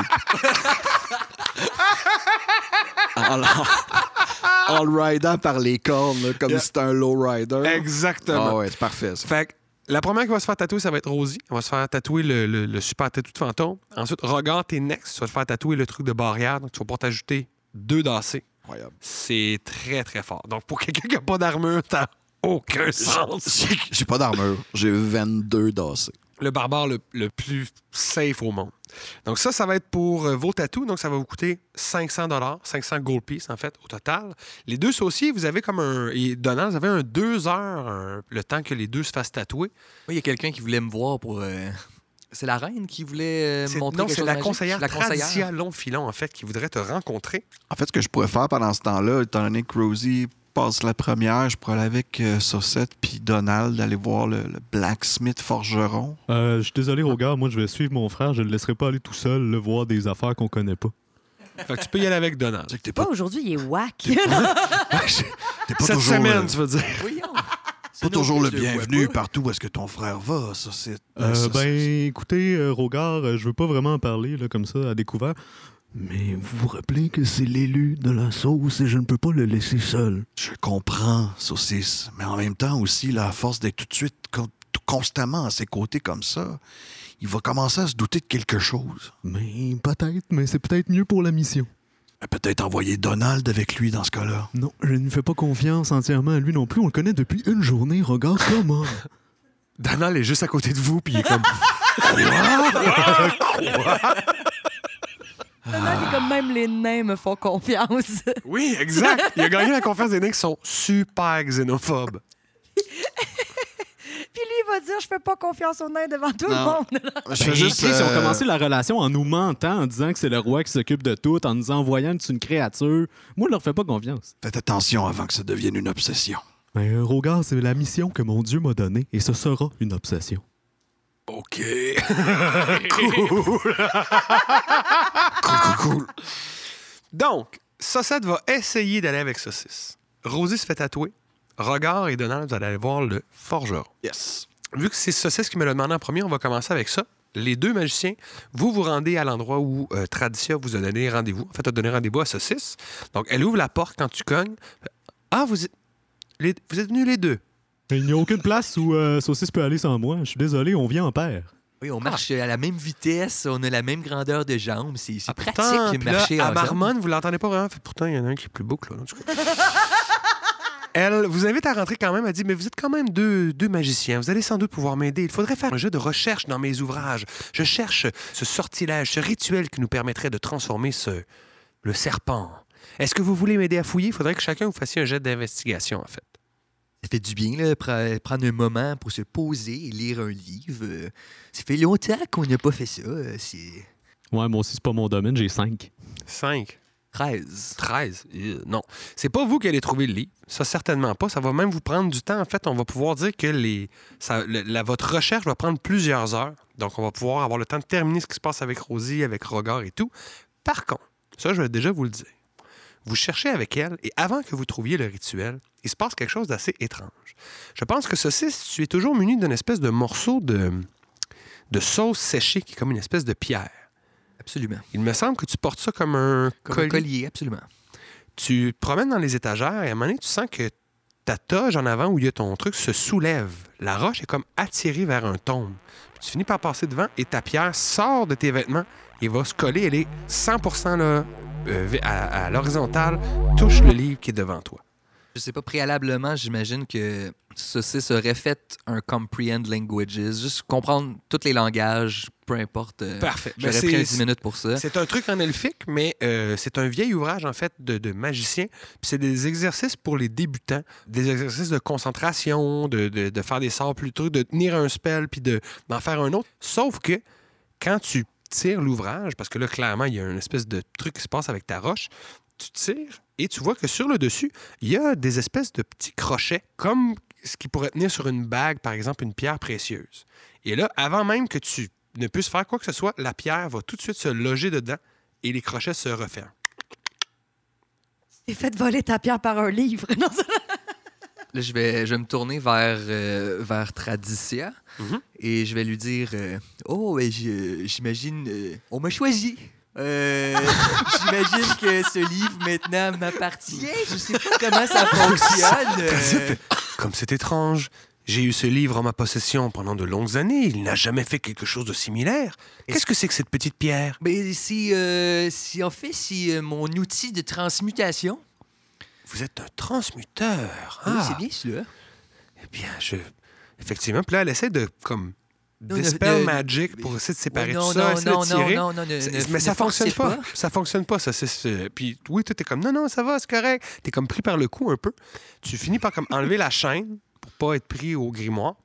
en, en le ridant par les cornes, là, comme Yeah. si c'était un low rider. Exactement. Ah ouais, c'est parfait, ça. Fait que la première qui va se faire tatouer, ça va être Rosie. Elle va se faire tatouer le, le- le super tatou de fantôme. Ensuite, regarde tes next. Tu vas te faire tatouer le truc de barrière. Donc, tu vas pouvoir t'ajouter deux. Incroyable. C'est très, très fort. Donc, pour quelqu'un qui n'a pas d'armure, t'as aucun sens. J'ai- pas d'armure. J'ai 22 dassés. Le barbare le, le plus safe au monde. Donc, ça, ça va être pour euh, vos tatous. Donc, ça va vous coûter 500 500 gold pieces, en fait, au total. Les deux sauciers, vous avez comme un... Et Donald, vous avez un deux heures, un- le temps que les deux se fassent tatouer. Oui, il y a quelqu'un qui voulait me voir pour. euh, C'est la reine qui voulait euh, montrer non, quelque c'est la de magique? conseillère La conseillère. Long Filon, en fait, qui voudrait te rencontrer. En fait, ce que je pourrais faire pendant ce temps-là, étant donné que Rosie passe la première, je pourrais aller avec euh, Saucette puis Donald aller voir le, le blacksmith forgeron. Euh, je suis désolé, Rogar, moi je vais suivre mon frère. Je ne le laisserai pas aller tout seul le voir des affaires qu'on connaît pas. Fait que tu peux y aller avec Donald. T'es Pas pas, aujourd'hui, il est whack. t'es pas Cette toujours, semaine, le, tu veux dire. Voyons. pas toujours le bienvenu partout où est-ce que ton frère va, Saucette. Euh, Ça, ben, c'est- écoutez, euh, Rogar, euh, je veux pas vraiment en parler là, comme ça à découvert. Mais vous vous rappelez que c'est l'élu de la sauce et je ne peux pas le laisser seul. Je comprends, Saucisse, mais en même temps aussi, à force d'être tout de suite constamment à ses côtés comme ça, il va commencer à se douter de quelque chose. Mais peut-être, mais c'est peut-être mieux pour la mission. Peut-être envoyer Donald avec lui dans ce cas-là. Non, je ne fais pas confiance entièrement à lui non plus. On le connaît depuis une journée. Regarde comment. Donald est juste à côté de vous, puis il est comme. Comme même les nains me font confiance. Oui, exact. Il a gagné la confiance des nains qui sont super xénophobes. Puis lui, il va dire Je fais pas confiance aux nains devant tout le monde. Je fais Ben, juste. Chris, Ils ont euh, commencé la relation en nous mentant, en disant que c'est le roi qui s'occupe de tout, en nous envoyant que c'est une créature. Moi, je leur fais pas confiance. Faites attention avant que ça devienne une obsession. Mais euh, Rogar, c'est la mission que mon Dieu m'a donnée et ce sera une obsession. OK. Cool, cool, cool. Donc, Saucette va essayer d'aller avec Saucisse. Rosie se fait tatouer. Regard et Donald, vous allez aller voir le forgeron. Yes. Vu que c'est Saucisse qui me l'a demandé en premier, on va commencer avec ça. Les deux magiciens, vous vous rendez à l'endroit où euh, Traditia vous a donné rendez-vous. En fait, a donné rendez-vous à Saucisse. Donc, elle ouvre la porte quand tu cognes. Ah, vous êtes, les- vous êtes venus les deux. Il n'y a aucune place où euh, Saucisse peut aller sans moi. Je suis désolé, on vient en paire. Oui, on marche à la même vitesse, on a la même grandeur de jambes. C'est c'est pratique Pourtant, de puis là, marcher à. Marmone, vous l'entendez pas vraiment. Fait, Pourtant, il y en a un qui est plus beau que l'autre. Elle vous invite à rentrer quand même. Elle dit Mais vous êtes quand même deux, deux magiciens. Vous allez sans doute pouvoir m'aider. Il faudrait faire un jeu de recherche dans mes ouvrages. Je cherche ce sortilège, ce rituel qui nous permettrait de transformer ce. le serpent. Est-ce que vous voulez m'aider à fouiller? Il faudrait que chacun vous fassiez un jet d'investigation, en fait. Ça fait du bien, là, pre- prendre un moment pour se poser et lire un livre. Euh, Ça fait longtemps qu'on n'a pas fait ça. euh, C'est Ouais, moi aussi, c'est pas mon domaine, j'ai cinq. 5. 13. 13. Euh, non. C'est pas vous qui allez trouver le livre. Ça, certainement pas. Ça va même vous prendre du temps. En fait, on va pouvoir dire que les, ça- le- la- votre recherche va prendre plusieurs heures. Donc, on va pouvoir avoir le temps de terminer ce qui se passe avec Rosie, avec Rogar et tout. Par contre, ça, je vais déjà vous le dire. Vous cherchez avec elle et avant que vous trouviez le rituel, il se passe quelque chose d'assez étrange. Je pense que ceci, tu es toujours muni d'une espèce de morceau de, de sauce séchée qui est comme une espèce de pierre. Absolument. Il me semble que tu portes ça comme un Comme collier un collier, absolument. tu te promènes dans les étagères et à un moment donné, tu sens que ta toge en avant où il y a ton truc se soulève. La roche est comme attirée vers un tombe. Puis tu finis par passer devant et ta pierre sort de tes vêtements et va se coller. Elle est 100% là, à, à l'horizontale, touche le livre qui est devant toi. Je sais pas, préalablement, j'imagine que Saucisse aurait fait un comprehend languages, juste comprendre tous les langages, peu importe. euh, Parfait. Ben, J'aurais c'est- pris un 10 minutes pour ça. C'est un truc en elfique, mais euh, c'est un vieil ouvrage, en fait, de, de magicien. Puis c'est des exercices pour les débutants, des exercices de concentration, de, de- de faire des sorts trucs, de tenir un spell, puis de- d'en faire un autre. Sauf que quand tu tires l'ouvrage, parce que là, clairement, il y a une espèce de truc qui se passe avec ta roche, tu tires et tu vois que sur le dessus, il y a des espèces de petits crochets, comme ce qui pourrait tenir sur une bague, par exemple, une pierre précieuse. Et là, avant même que tu ne puisses faire quoi que ce soit, la pierre va tout de suite se loger dedans et les crochets se referment. T'es fait voler ta pierre par un livre. Non, Là, je vais, je vais me tourner vers, euh, vers Tradicia Mhm. et je vais lui dire euh, Oh, j'imagine. euh, on m'a choisi. Euh, j'imagine que ce livre maintenant m'appartient. Je sais pas comment ça fonctionne. Comme c'est étrange. J'ai eu ce livre en ma possession pendant de longues années. Il n'a jamais fait quelque chose de similaire. Qu'est-ce que c'est que cette petite pierre? Mais si, euh, si en fait, si mon outil de transmutation. Vous êtes un transmuteur. Oui, Ah, c'est bien cela. Eh bien, je... Effectivement. Puis là, elle essaie de, comme, ne- dispel ne- magic pour essayer de séparer tout ça, non, essayer non, de tirer. non, non, non, ne- C'est- ne- mais ça ne fonctionne pas. Ça fonctionne pas, ça. c'est- Puis oui, toi, t'es comme, non, non, ça va, c'est correct. T'es comme pris par le cou un peu. Tu finis par comme enlever la chaîne pour pas être pris au grimoire.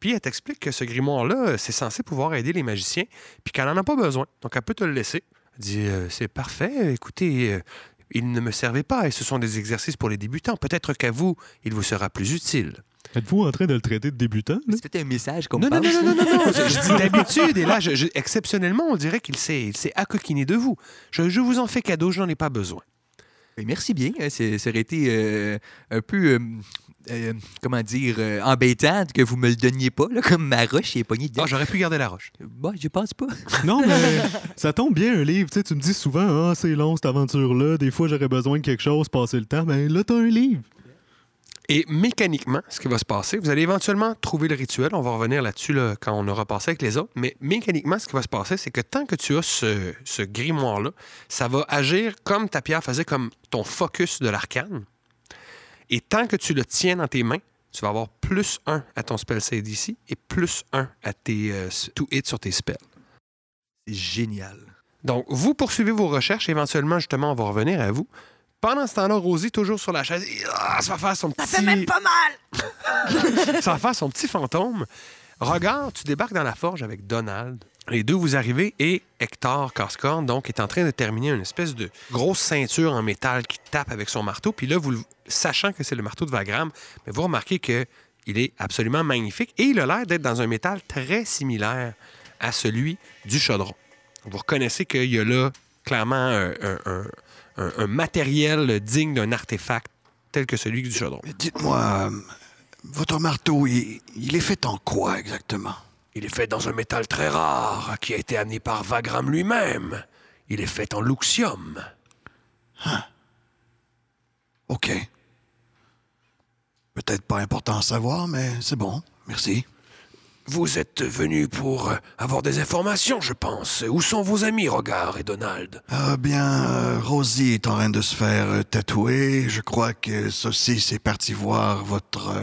Puis elle t'explique que ce grimoire-là, c'est censé pouvoir aider les magiciens, puis qu'elle n'en a pas besoin. Donc elle peut te le laisser. Elle dit, euh, c'est parfait, écoutez, euh, il ne me servait pas et ce sont des exercices pour les débutants. Peut-être qu'à vous, il vous sera plus utile. Êtes-vous en train de le traiter de débutant? peut-être un message qu'on Non, non, non, non, non, non, non. Je, dis d'habitude, et là, je- je- exceptionnellement, on dirait qu'il s'est il s'est accoquiné de vous. Je, je vous en fais cadeau, je n'en ai pas besoin. Mais merci bien. hein, c'est- Ça aurait été euh, un peu, euh, euh, comment dire, euh, embêtant que vous me le donniez pas, là, comme ma roche est pognée dedans. Ah, j'aurais pu garder la roche. Bon, je pense pas. Non, mais ça tombe bien un livre. Tu, sais, tu me dis souvent, ah, c'est long cette aventure-là. Des fois, j'aurais besoin de quelque chose, passer le temps. Mais là, t'as un livre. Et mécaniquement, ce qui va se passer, vous allez éventuellement trouver le rituel. On va revenir là-dessus là, quand on aura passé avec les autres. Mais mécaniquement, ce qui va se passer, c'est que tant que tu as ce, ce grimoire-là, ça va agir comme ta pierre faisait comme ton focus de l'arcane. Et tant que tu le tiens dans tes mains, tu vas avoir plus 1 à ton spell save ici et plus 1 à tes euh, to hit sur tes spells. C'est génial. Donc, vous poursuivez vos recherches. Éventuellement, justement, on va revenir à vous. Pendant ce temps-là, Rosie, toujours sur la chaise, ah, ça va faire son petit... Ça fait même pas mal! ça va faire son petit fantôme. Regarde, tu débarques dans la forge avec Donald. Les deux, vous arrivez et Hector Cascorn, donc, est en train de terminer une espèce de grosse ceinture en métal qui tape avec son marteau. Puis là, vous, sachant que c'est le marteau de Vagram, mais vous remarquez que il est absolument magnifique et il a l'air d'être dans un métal très similaire à celui du chaudron. Vous reconnaissez qu'il y a là clairement un, matériel digne d'un artefact tel que celui du chaudron. Dites-moi, euh, votre marteau, il est fait en quoi exactement? Il est fait dans un métal très rare qui a été amené par Vagram lui-même. Il est fait en luxium. OK. Peut-être pas important à savoir, mais c'est bon. Merci. Vous êtes venus pour euh, avoir des informations, je pense. Où sont vos amis, Rogard et Donald? Ah bien, euh, Rosie est en train de se faire euh, tatouer. Je crois que Saucisse est parti voir votre...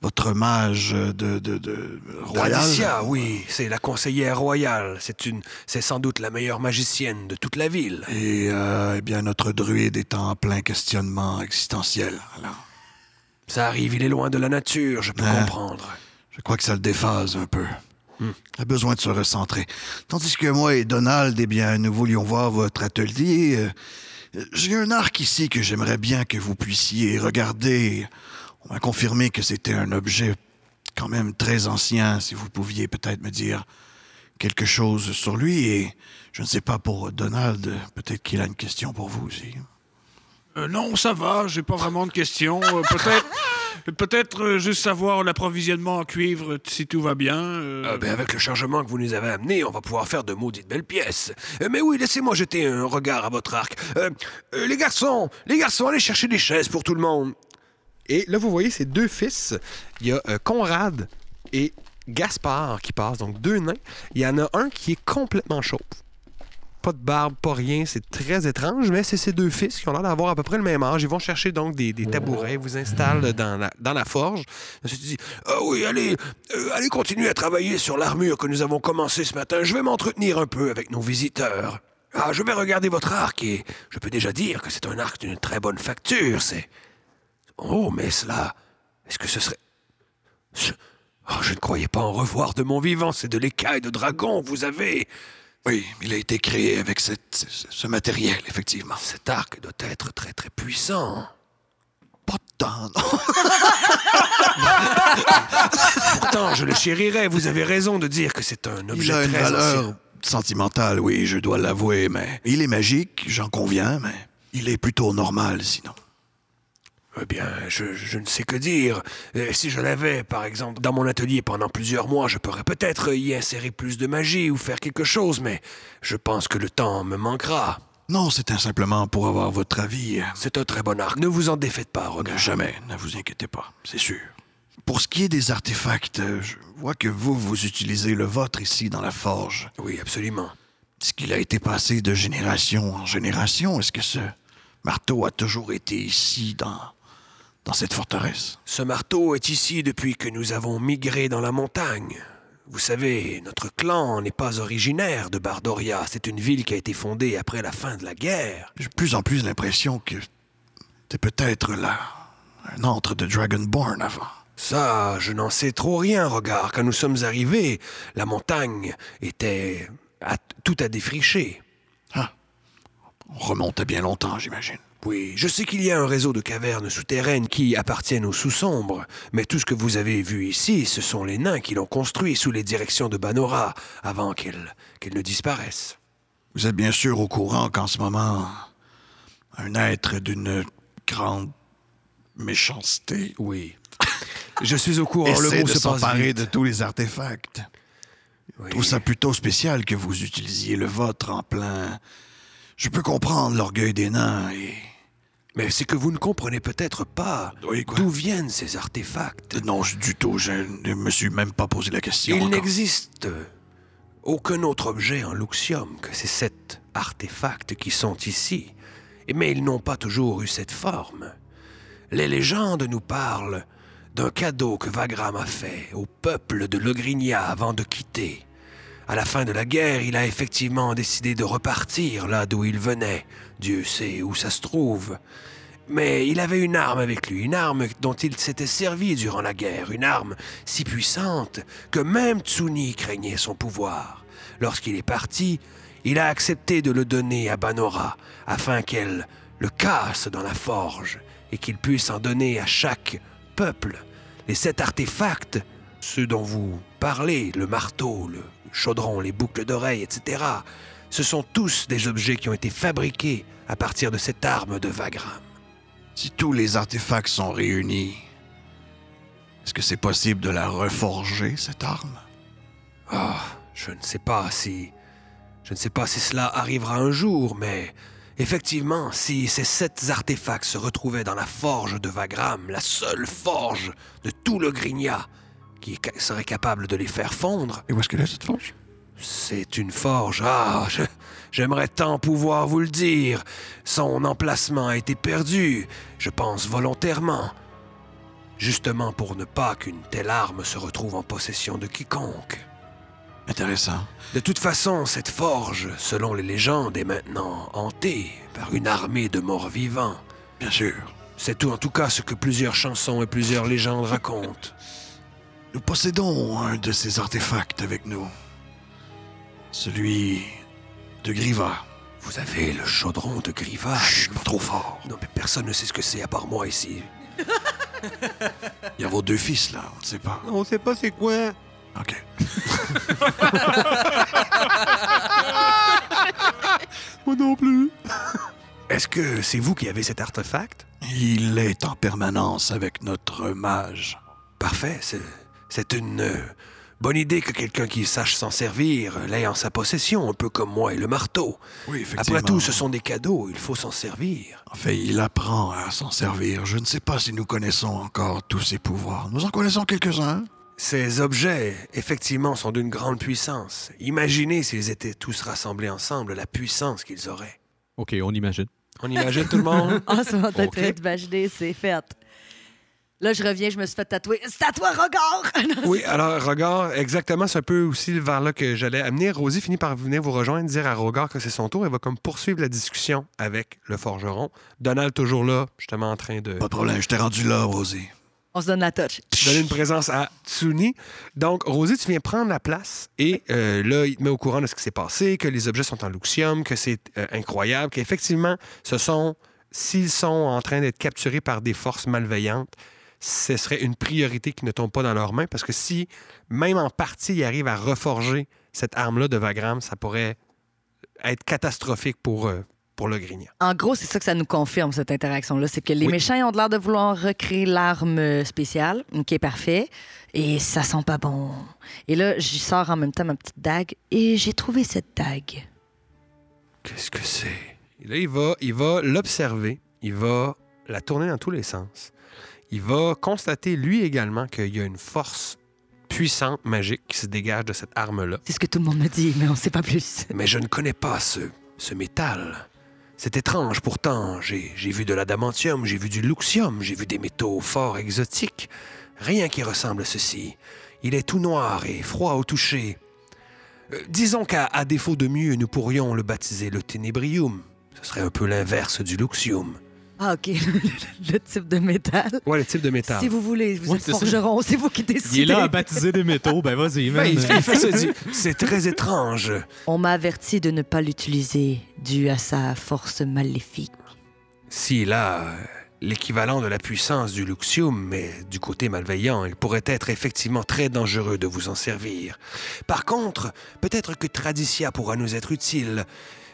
votre mage de, de, de royal. Oui, c'est la conseillère royale. C'est une, c'est sans doute la meilleure magicienne de toute la ville. Et euh, eh bien, notre druide est en plein questionnement existentiel. Alors, Ça arrive, il est loin de la nature, je peux comprendre. je crois que ça le déphase un peu. Il a besoin de se recentrer. Tandis que moi et Donald, eh bien, nous voulions voir votre atelier. Euh, J'ai un arc ici que j'aimerais bien que vous puissiez regarder. On m'a confirmé que c'était un objet quand même très ancien. Si vous pouviez peut-être me dire quelque chose sur lui. Et je ne sais pas pour Donald, peut-être qu'il a une question pour vous aussi. Euh, non, ça va, j'ai pas vraiment de questions. Euh, peut-être peut-être euh, juste savoir l'approvisionnement en cuivre, si tout va bien. euh. Ah ben, avec le chargement que vous nous avez amené, on va pouvoir faire de maudites belles pièces. Euh, mais oui, laissez-moi jeter un regard à votre arc. Euh, euh, les garçons, les garçons, allez chercher des chaises pour tout le monde. Et là, vous voyez ces deux fils. Il y a euh, Conrad et Gaspard qui passent, donc deux nains. Il y en a un qui est complètement chauve. Pas de barbe, pas rien, c'est très étrange, mais c'est ces deux fils qui ont l'air d'avoir à peu près le même âge. Ils vont chercher donc des, des tabourets, vous installent dans la, forge. Ensuite, il dit Ah oui, allez, euh, allez continuer à travailler sur l'armure que nous avons commencé ce matin. Je vais m'entretenir un peu avec nos visiteurs. Ah, je vais regarder votre arc et je peux déjà dire que c'est un arc d'une très bonne facture. C'est. Oh, mais cela. Est-ce que ce serait. Ce- Oh, je ne croyais pas en revoir de mon vivant. C'est de l'écaille de dragon. Vous avez. Oui, il a été créé avec cette- ce, matériel, effectivement. Cet arc doit être très très puissant. Pas tant, non. Pourtant, je le chérirais. Vous avez raison de dire que c'est un Il objet a une très valeur ancien. sentimentale, oui, je dois l'avouer, mais il est magique, j'en conviens, mais il est plutôt normal, sinon. Eh bien, je, je ne sais que dire. Euh, si je l'avais, par exemple, dans mon atelier pendant plusieurs mois, je pourrais peut-être y insérer plus de magie ou faire quelque chose, mais je pense que le temps me manquera. Non, c'était simplement pour avoir votre avis. C'est un très bon arc. Ne vous en défaites pas, regarde. Jamais, ne vous inquiétez pas, c'est sûr. Pour ce qui est des artefacts, euh, je vois que vous, vous utilisez le vôtre ici dans la forge. Oui, absolument. Est-ce qu'il a été passé de génération en génération? Est-ce que ce marteau a toujours été ici, dans, dans cette forteresse? Ce marteau est ici depuis que nous avons migré dans la montagne. Vous savez, notre clan n'est pas originaire de Bardoria. C'est une ville qui a été fondée après la fin de la guerre. J'ai de plus en plus l'impression que c'était peut-être là un antre de Dragonborn avant. Ça, je n'en sais trop rien, regarde. Quand nous sommes arrivés, la montagne était à- tout à défricher. Ah, on remonte à bien longtemps, j'imagine. Oui, je sais qu'il y a un réseau de cavernes souterraines qui appartiennent aux sous-sombres, mais tout ce que vous avez vu ici, ce sont les nains qui l'ont construit sous les directions de Banora avant qu'elle qu'elle ne disparaisse. Vous êtes bien sûr au courant qu'en ce moment, un être d'une grande méchanceté Oui. Je suis au courant, le essaie mot de s'emparer de tous les artefacts. Oui. Je trouve ça plutôt spécial que vous utilisiez le vôtre en plein... Je peux comprendre l'orgueil des nains et... Mais c'est que vous ne comprenez peut-être pas Oui, d'où viennent ces artefacts. Non, du tout, je ne me suis même pas posé la question. Il n'existe aucun autre objet en Luxium que ces sept artefacts qui sont ici. Mais ils n'ont pas toujours eu cette forme. Les légendes nous parlent d'un cadeau que Vagram a fait au peuple de Logrinia avant de quitter. À la fin de la guerre, il a effectivement décidé de repartir là d'où il venait. Dieu sait où ça se trouve. Mais il avait une arme avec lui, une arme dont il s'était servi durant la guerre, une arme si puissante que même Tsuni craignait son pouvoir. Lorsqu'il est parti, il a accepté de le donner à Banora afin qu'elle le casse dans la forge et qu'il puisse en donner à chaque peuple. Les sept artefacts, ceux dont vous parlez, le marteau, le chaudron, les boucles d'oreilles, etc., ce sont tous des objets qui ont été fabriqués à partir de cette arme de Vagram. Si tous les artefacts sont réunis, est-ce que c'est possible de la reforger, cette arme? Ah, je ne sais pas si. Je ne sais pas si cela arrivera un jour, mais effectivement, si ces sept artefacts se retrouvaient dans la forge de Vagram, la seule forge de tout le Grignat qui serait capable de les faire fondre, Et où est-ce qu'elle est, cette forge? c'est une forge. Ah, j'aimerais tant pouvoir vous le dire. Son emplacement a été perdu, je pense volontairement. Justement pour ne pas qu'une telle arme se retrouve en possession de quiconque. Intéressant. De toute façon, cette forge, selon les légendes, est maintenant hantée par une armée de morts vivants. Bien sûr. C'est tout en tout cas ce que plusieurs chansons et plusieurs légendes racontent. Nous possédons un de ces artefacts avec nous. Celui de Griva. Vous avez le chaudron de Griva. Chut, pas trop fort. Non, mais personne ne sait ce que c'est à part moi ici. Il y a vos deux fils, là, on ne sait pas. On sait pas c'est quoi. OK. Moi non plus. Est-ce que c'est vous qui avez cet artefact? Il est en permanence avec notre mage. Parfait, c'est, c'est une euh, bonne idée que quelqu'un qui sache s'en servir l'ait en sa possession, un peu comme moi et le marteau. Oui, effectivement. Après tout, ce sont des cadeaux, il faut s'en servir. En fait, il apprend à s'en servir. Je ne sais pas si nous connaissons encore tous ses pouvoirs. Nous en connaissons quelques-uns. Ces objets, effectivement, sont d'une grande puissance. Imaginez s'ils étaient tous rassemblés ensemble, la puissance qu'ils auraient. OK, on imagine. On imagine tout le monde? Ah, ça va être c'est fait. Là, je reviens, je me suis fait tatouer. C'est à toi, regard! Oui, alors, Regard, exactement, c'est un peu aussi vers là que j'allais amener. Rosie finit par venir vous rejoindre, dire à Regard que c'est son tour. Elle va comme poursuivre la discussion avec le forgeron. Donald toujours là, justement en train de... Pas de problème, je t'ai rendu là, Rosie. On se donne la touch. donner une présence à Tsuni. Donc, Rosie, tu viens prendre la place et euh, là, il te met au courant de ce qui s'est passé, que les objets sont en luxium, que c'est euh, incroyable, qu'effectivement, ce sont, s'ils sont en train d'être capturés par des forces malveillantes, ce serait une priorité qui ne tombe pas dans leurs mains parce que si, même en partie, ils arrivent à reforger cette arme-là de Vagram, ça pourrait être catastrophique pour, euh, pour le Grignan. En gros, c'est ça que ça nous confirme, cette interaction-là. C'est que les Oui. méchants ont l'air de vouloir recréer l'arme spéciale, qui est parfait, et ça sent pas bon. Et là, j'y sors en même temps ma petite dague, et j'ai trouvé cette dague. Qu'est-ce que c'est? Et là, il va, il va l'observer, il va la tourner dans tous les sens. Il va constater, lui également, qu'il y a une force puissante, magique, qui se dégage de cette arme-là. C'est ce que tout le monde me dit, mais on sait pas plus. Mais je ne connais pas ce, ce métal. C'est étrange pourtant. J'ai j'ai vu de l'adamantium, j'ai vu du luxium, j'ai vu des métaux forts exotiques. Rien qui ressemble à ceci. Il est tout noir et froid au toucher. Euh, disons qu'à défaut de mieux, nous pourrions le baptiser le ténébrium. Ce serait un peu l'inverse du luxium. Ah, OK. le type de métal. Ouais, le type de métal. Si vous voulez, vous Ouais, êtes forgeron, c'est vous qui décidez. Il est là à baptiser des métaux. Ben vas-y, Ben, il, fait ça, C'est très étrange. On m'a averti de ne pas l'utiliser dû à sa force maléfique. S'il a euh, l'équivalent de la puissance du luxium, mais du côté malveillant, il pourrait être effectivement très dangereux de vous en servir. Par contre, peut-être que Tradicia pourra nous être utile.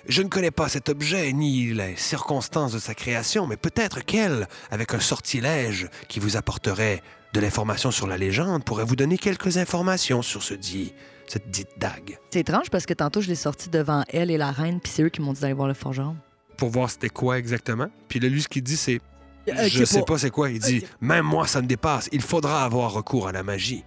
Je ne connais pas cet objet ni les circonstances de sa création, mais peut-être qu'elle, avec un sortilège qui vous apporterait de l'information sur la légende, pourrait vous donner quelques informations sur ce dit, cette dite dague. C'est étrange parce que tantôt, je l'ai sorti devant elle et la reine, puis c'est eux qui m'ont dit d'aller voir le forgeron. Pour voir c'était quoi exactement. Puis là, lui, ce qu'il dit, c'est Euh, Je sais pas c'est quoi. Il dit Même moi, ça me dépasse. Il faudra avoir recours à la magie.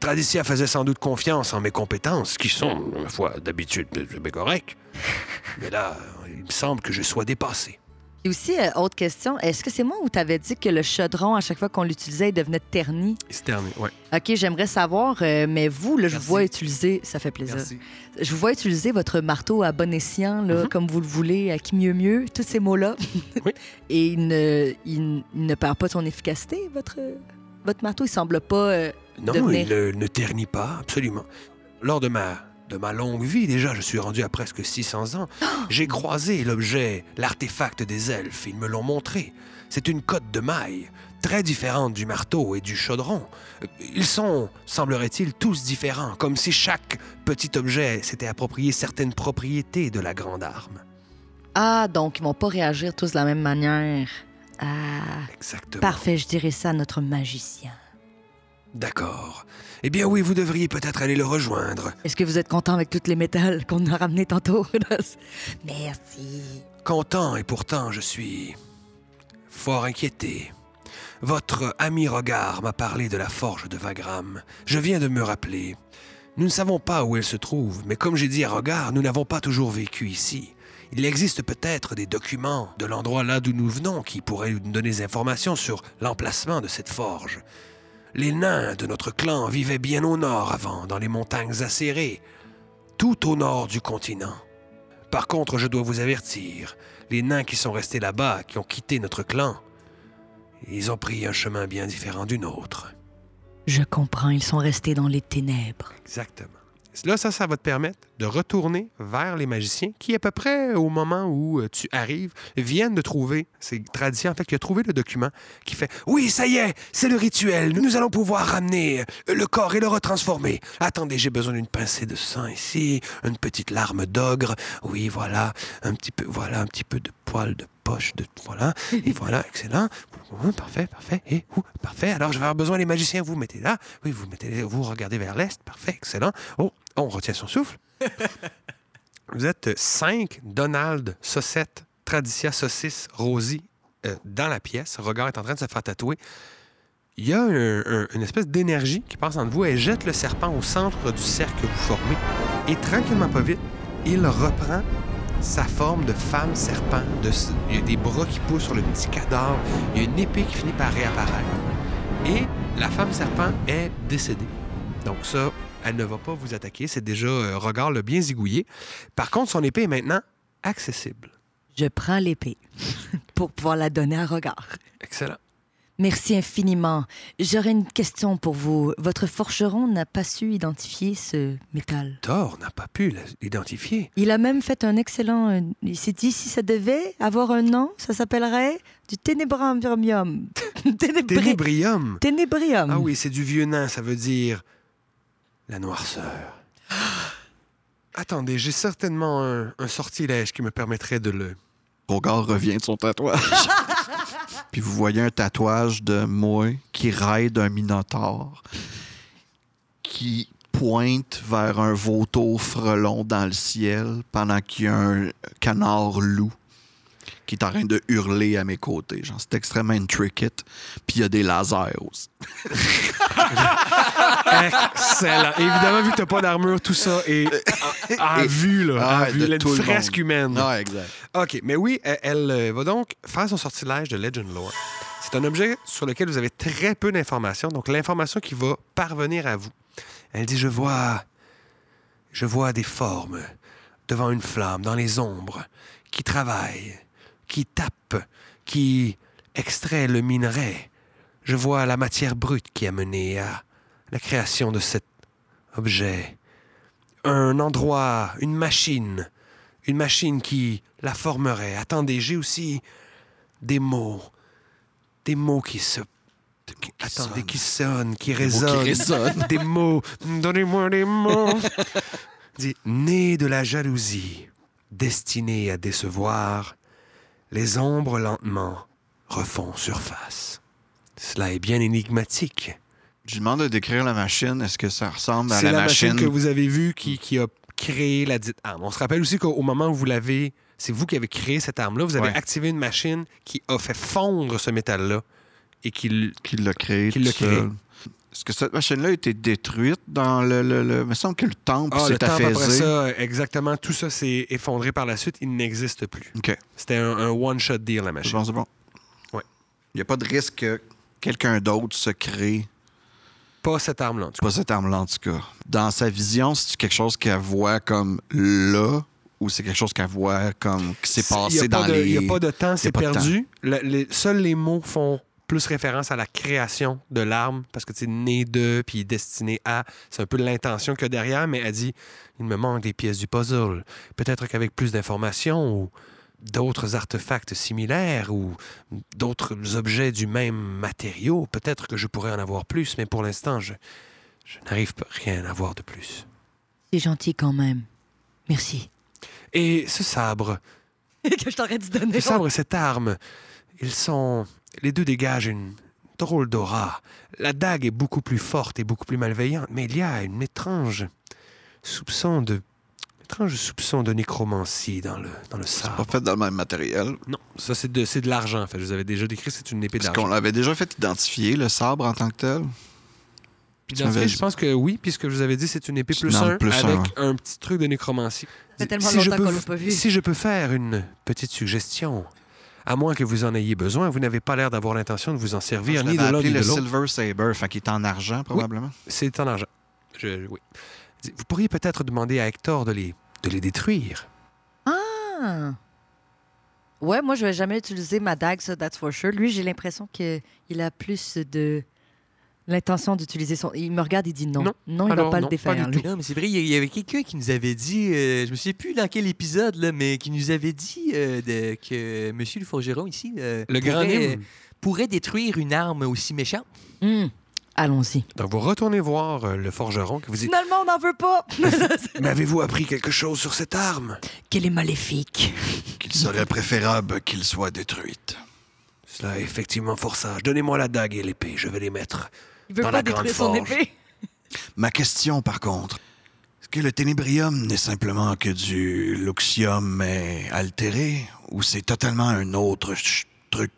Tradicia faisait sans doute confiance en mes compétences, qui sont, ma foi, d'habitude bien correctes. Mais là, il me semble que je sois dépassé. Et aussi, euh, autre question, est-ce que c'est moi ou t'avais dit que le chaudron, à chaque fois qu'on l'utilisait, il devenait terni? C'est terminé, ouais. OK, j'aimerais savoir, euh, mais vous, là, je vous vois utiliser, ça fait plaisir, Merci. je vous vois utiliser votre marteau à bon escient, là, Mhm. comme vous le voulez, à qui mieux mieux, tous ces mots-là. Oui. Et il ne, il, il ne perd pas son efficacité, votre, votre marteau. Il semble pas... euh, Non, Devenir. il ne ternit pas, absolument. Lors de ma, de ma longue vie, déjà, je suis rendu à presque 600 ans, j'ai croisé l'objet, l'artefact des elfes. Ils me l'ont montré. C'est une cotte de maille, très différente du marteau et du chaudron. Ils sont, semblerait-il, tous différents, comme si chaque petit objet s'était approprié certaines propriétés de la grande arme. Ah, donc ils vont pas réagir tous de la même manière. Ah, Exactement. parfait, je dirais ça à notre magicien. D'accord. Eh bien oui, vous devriez peut-être aller le rejoindre. Est-ce que vous êtes content avec toutes les métals qu'on a ramenés tantôt? Merci. Content et pourtant je suis fort inquiété. Votre ami Regard m'a parlé de la forge de Vagram. Je viens de me rappeler. Nous ne savons pas où elle se trouve, mais comme j'ai dit à Regard, nous n'avons pas toujours vécu ici. Il existe peut-être des documents de l'endroit là d'où nous venons qui pourraient nous donner des informations sur l'emplacement de cette forge. Les nains de notre clan vivaient bien au nord avant, dans les montagnes acérées, tout au nord du continent. Par contre, je dois vous avertir, les nains qui sont restés là-bas, qui ont quitté notre clan, ils ont pris un chemin bien différent du nôtre. Je comprends, ils sont restés dans les ténèbres. Exactement. Là, ça, ça va te permettre de retourner vers les magiciens qui, à peu près au moment où euh, tu arrives, viennent de trouver, c'est Tradition en fait qui a trouvé le document qui fait Oui, ça y est, c'est le rituel. Nous allons pouvoir ramener le corps et le retransformer. Attendez, j'ai besoin d'une pincée de sang ici, une petite larme d'ogre. Oui, voilà, un petit peu, voilà, un petit peu de poil de poche de voilà et voilà excellent parfait parfait et ouh, parfait. Alors je vais avoir besoin des magiciens. Vous mettez là. Oui vous mettez vous regardez vers l'est. Parfait excellent. Oh on retient son souffle. Vous êtes cinq Donald Saucette Tradicia Saucisse Rosie euh, dans la pièce. Regard est en train de se faire tatouer. Il y a un- un- une espèce d'énergie qui passe entre vous. Elle jette le serpent au centre du cercle que vous formez. Et tranquillement, pas vite, il reprend sa forme de femme serpent. De, il y a des bras qui poussent sur le petit cadavre. Il y a une épée qui finit par réapparaître. Et la femme serpent est décédée. Donc ça, elle ne va pas vous attaquer. C'est déjà euh, regard le bien zigouillé. Par contre, son épée est maintenant accessible. Je prends l'épée pour pouvoir la donner à regard. Excellent. Merci infiniment. J'aurais une question pour vous. Votre forgeron n'a pas su identifier ce métal. Thor n'a pas pu l'identifier. Il a même fait un excellent. euh, Il s'est dit si ça devait avoir un nom, ça s'appellerait du ténébrium. Ténébri- Ténébrium. Ténébrium. Ah oui, c'est du vieux nain, ça veut dire la noirceur. Attendez, j'ai certainement un, un sortilège qui me permettrait de le... Rogard revient de son tatouage. Puis vous voyez un tatouage de moi qui raille d'un minotaure qui pointe vers un vautour frelon dans le ciel pendant qu'il y a un canard loup qui est en train de hurler à mes côtés. Genre, c'est extrêmement intricate. Puis il y a des lasers aussi. Excellent. Évidemment, vu que t'as pas d'armure, tout ça est à, vue, là. à Ouais, vue. de une fresque monde. humaine. Ah, exact. OK, mais oui, elle, elle, euh, va donc faire son sortilège de Legend Lore. C'est un objet sur lequel vous avez très peu d'informations, donc l'information qui va parvenir à vous. Elle dit, je vois... Je vois des formes devant une flamme, dans les ombres, qui travaillent, qui tapent, qui extraient le minerai. Je vois la matière brute qui a mené à la création de cet objet. Un endroit, une machine, une machine qui la formerait. Attendez, j'ai aussi des mots, des mots qui se... qui- attendez, qui sonnent, qui mots résonnent. résonnent. des mots, donnez-moi des mots. Dit, né de la jalousie, destiné à décevoir, les ombres lentement refont surface. Cela est bien énigmatique. Je demande de décrire la machine. Est-ce que ça ressemble à C'est la, la machine machine? que vous avez vue qui, qui a créé la dite arme. On se rappelle aussi qu'au au moment où vous l'avez, c'est vous qui avez créé cette arme-là. Vous avez Ouais. activé une machine qui a fait fondre ce métal-là et qui... l'a créé. Qui tout l'a créé. seul. Est-ce que cette machine-là a été détruite dans le. le, le- Il me semble que le temple Ah, s'est temps après affaissé. ça, exactement, tout ça s'est effondré par la suite. Il n'existe plus. OK. C'était un, un one-shot deal, la machine. bon, c'est bon. Ouais. Il n'y a pas de risque que quelqu'un d'autre se crée. Pas cette arme-là, en tout cas. Pas cette arme-là, en tout cas. Dans sa vision, c'est quelque chose qu'elle voit comme là ou c'est quelque chose qu'elle voit comme qui s'est passé pas dans de- les. Il n'y a pas de temps, c'est perdu. Le- les- seuls les mots font plus référence à la création de l'arme, parce que c'est né de, puis destiné à. C'est un peu l'intention qu'il y a derrière, mais elle dit il me manque des pièces du puzzle. Peut-être qu'avec plus d'informations ou d'autres artefacts similaires ou d'autres objets du même matériau, peut-être que je pourrais en avoir plus, mais pour l'instant, je, je n'arrive pas rien à voir de plus. C'est gentil quand même. Merci. Et ce sabre, que je t'aurais dû donner. Le sabre et cette arme, ils sont. Les deux dégagent une drôle d'aura. La dague est beaucoup plus forte et beaucoup plus malveillante, mais il y a une étrange soupçon de. étrange soupçon de nécromancie dans le, dans le C'est sabre. pas fait dans le même matériel? Non, ça c'est de, c'est de l'argent. En fait. Je vous avais déjà décrit, c'est une épée d'argent. qu'on l'avait déjà fait identifier, le sabre en tant que tel? Cas, je pense que oui, puisque je vous avais dit c'est une épée plus demandes un plus un, avec ouais. un petit truc de nécromancie. Ça fait tellement Si je longtemps peux qu'on l'a f- pas vu. Si je peux faire une petite suggestion, à moins que vous en ayez besoin, vous n'avez pas l'air d'avoir l'intention de vous en servir Je ni de l'un ni de le l'autre. Silver Saber, fait qu'il est en argent probablement. C'est en argent. Je- oui. Dis- Vous pourriez peut-être demander à Hector de les, de les détruire. Ah. Ouais, moi, je vais jamais utiliser ma dague, ça, that's for sure. Lui, j'ai l'impression qu'il a plus de l'intention d'utiliser son. Il me regarde et dit non. Non. il Alors, va pas non, le défaire. pas du. Non, mais c'est vrai, il y- il avait quelqu'un qui nous avait dit, euh, je me souviens plus dans quel épisode, là, mais qui nous avait dit euh, de- que M. le Forgeron ici euh, Le grand pourrait, Nîmes. pourrait détruire une arme aussi méchante. Hum. Allons-y. Donc, vous retournez voir euh, le forgeron qui vous dit Finalement, on n'en veut pas. M'avez-vous appris quelque chose sur cette arme? Qu'elle est maléfique. Qu'il serait préférable qu'il soit détruite. Cela est effectivement fort sage. Donnez-moi la dague et l'épée, je vais les mettre. Il veut Dans pas la grande détruire son forge. épée. Ma question, par contre, est-ce que le ténébrium n'est simplement que du luxium mais altéré ou c'est totalement un autre truc?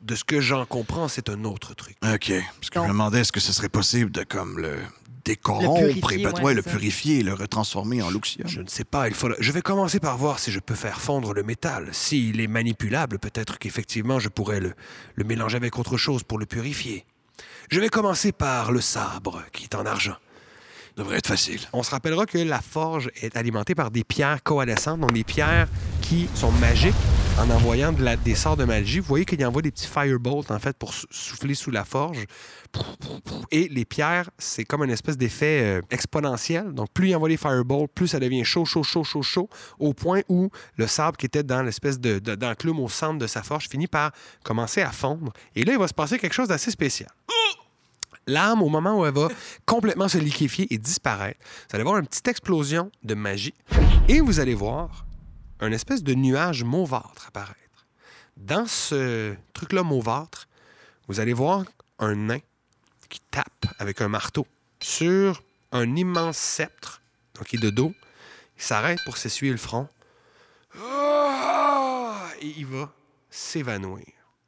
De ce que j'en comprends, c'est un autre truc. OK. Parce que Donc- je me demandais est-ce que ce serait possible de comme le décorrompre et purifier, ouais, c'est le ça. purifier et le retransformer en luxium? Je ne sais pas, il faut. Je vais commencer par voir si je peux faire fondre le métal. S'il est manipulable, peut-être qu'effectivement je pourrais le, le mélanger avec autre chose pour le purifier. Je vais commencer par le sabre, qui est en argent. devrait être facile. On se rappellera que la forge est alimentée par des pierres coalescentes, donc des pierres qui sont magiques en envoyant des sorts de magie. Vous voyez qu'il envoie des petits firebolts, en fait, pour sou- souffler sous la forge. Et les pierres, c'est comme une espèce d'effet euh, exponentiel. Donc, plus il envoie des fireballs, plus ça devient chaud, chaud, chaud, chaud, chaud, au point où le sable qui était dans l'espèce de, de- d'enclume au centre de sa forge finit par commencer à fondre. Et là, il va se passer quelque chose d'assez spécial. L'arme, au moment où elle va complètement se liquéfier et disparaître, vous allez voir une petite explosion de magie. Et vous allez voir un espèce de nuage mauvâtre apparaître. Dans ce truc-là mauvâtre, vous allez voir un nain qui tape avec un marteau sur un immense sceptre, donc il est de dos. Il s'arrête pour s'essuyer le front. Ah! Et il va s'évanouir.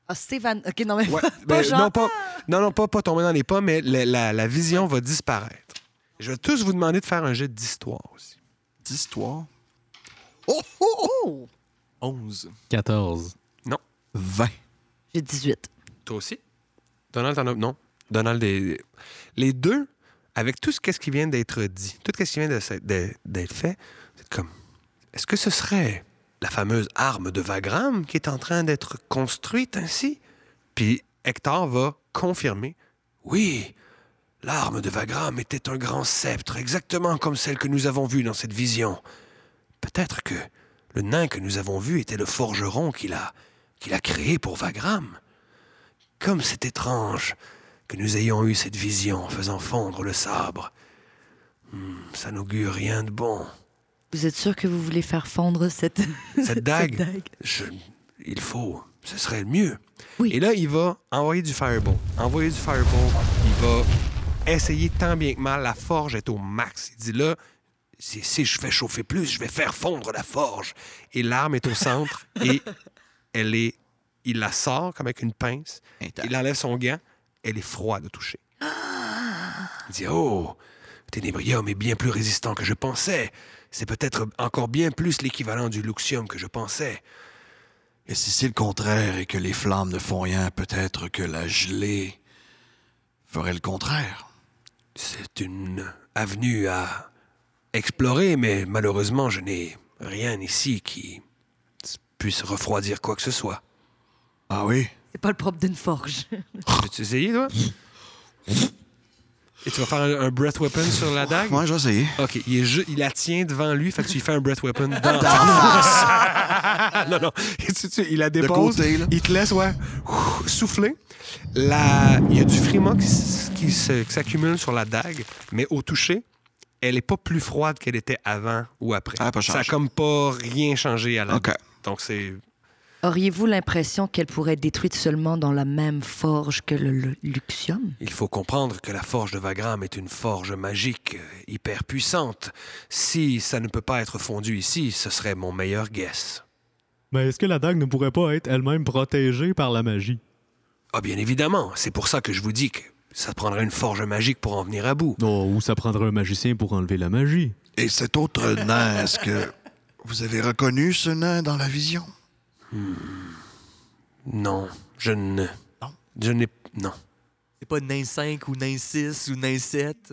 Ah, Stéphane. OK, non, mais Ouais, pas ben, genre. non, pas, non, non, pas, pas tomber dans les pas, mais la, la- la vision va disparaître. Je vais tous vous demander de faire un jet d'histoire aussi. D'histoire? Oh! 11. 14. 20. J'ai 18. Toi aussi? Donald, t'en as... Non. Donald, des- les deux, avec tout ce qu'est-ce qui vient d'être dit, tout ce qui vient d'être fait, c'est comme... Est-ce que ce serait la fameuse arme de Vagram qui est en train d'être construite ainsi? Puis Hector va confirmer. Oui, l'arme de Vagram était un grand sceptre, exactement comme celle que nous avons vue dans cette vision. Peut-être que le nain que nous avons vu était le forgeron qui l'a qu'il a créé pour Vagram. Comme c'est étrange que nous ayons eu cette vision en faisant fondre le sabre. Hmm, ça n'augure rien de bon. Vous êtes sûr que vous voulez faire fondre cette, Cette dague, dague? je- il faut, ce serait le mieux. Oui. Et là, il va envoyer du fireball. Envoyer du fireball, il va essayer tant bien que mal. La forge est au max. Il dit là, si, si je fais chauffer plus, je vais faire fondre la forge. Et l'arme est au centre et elle est, il la sort comme avec une pince. Il enlève son gant. Elle est froide au toucher. Il dit Oh, Ténébrium est bien plus résistant que je pensais. C'est peut-être encore bien plus l'équivalent du Luxium que je pensais. Et si c'est le contraire et que les flammes ne font rien, peut-être que la gelée ferait le contraire. C'est une avenue à explorer, mais malheureusement, je n'ai rien ici qui puisse refroidir quoi que ce soit. Ah oui? C'est pas le propre d'une forge. Veux-tu essayer, toi? Et tu vas faire un, un breath weapon sur la dague? Ouais, j'ai essayé. OK, il, est ju- il la tient devant lui, fait que tu lui fais un breath weapon dans la face. non, non, tu- tu- il la De dépose, côté, là. il te laisse, ouais, ouf, souffler. La- Il y a du frima qui, s- qui se- qui s'accumule sur la dague, mais au toucher, elle n'est pas plus froide qu'elle était avant ou après. Ah, pas Ça a comme pas rien changé à la. Donc, c'est... Auriez-vous l'impression qu'elle pourrait être détruite seulement dans la même forge que le, le Luxium? Il faut comprendre que la forge de Vagram est une forge magique euh, hyper puissante. Si ça ne peut pas être fondu ici, ce serait mon meilleur guess. Mais est-ce que la dague ne pourrait pas être elle-même protégée par la magie? Ah, bien évidemment. C'est pour ça que je vous dis que ça prendrait une forge magique pour en venir à bout. Oh, ou ça prendrait un magicien pour enlever la magie? Et cet autre nain, est-ce que vous avez reconnu ce nain dans la vision? Non, je ne. Non? Je n'ai. Non. C'est pas nain 5 ou nain 6 ou nain 7.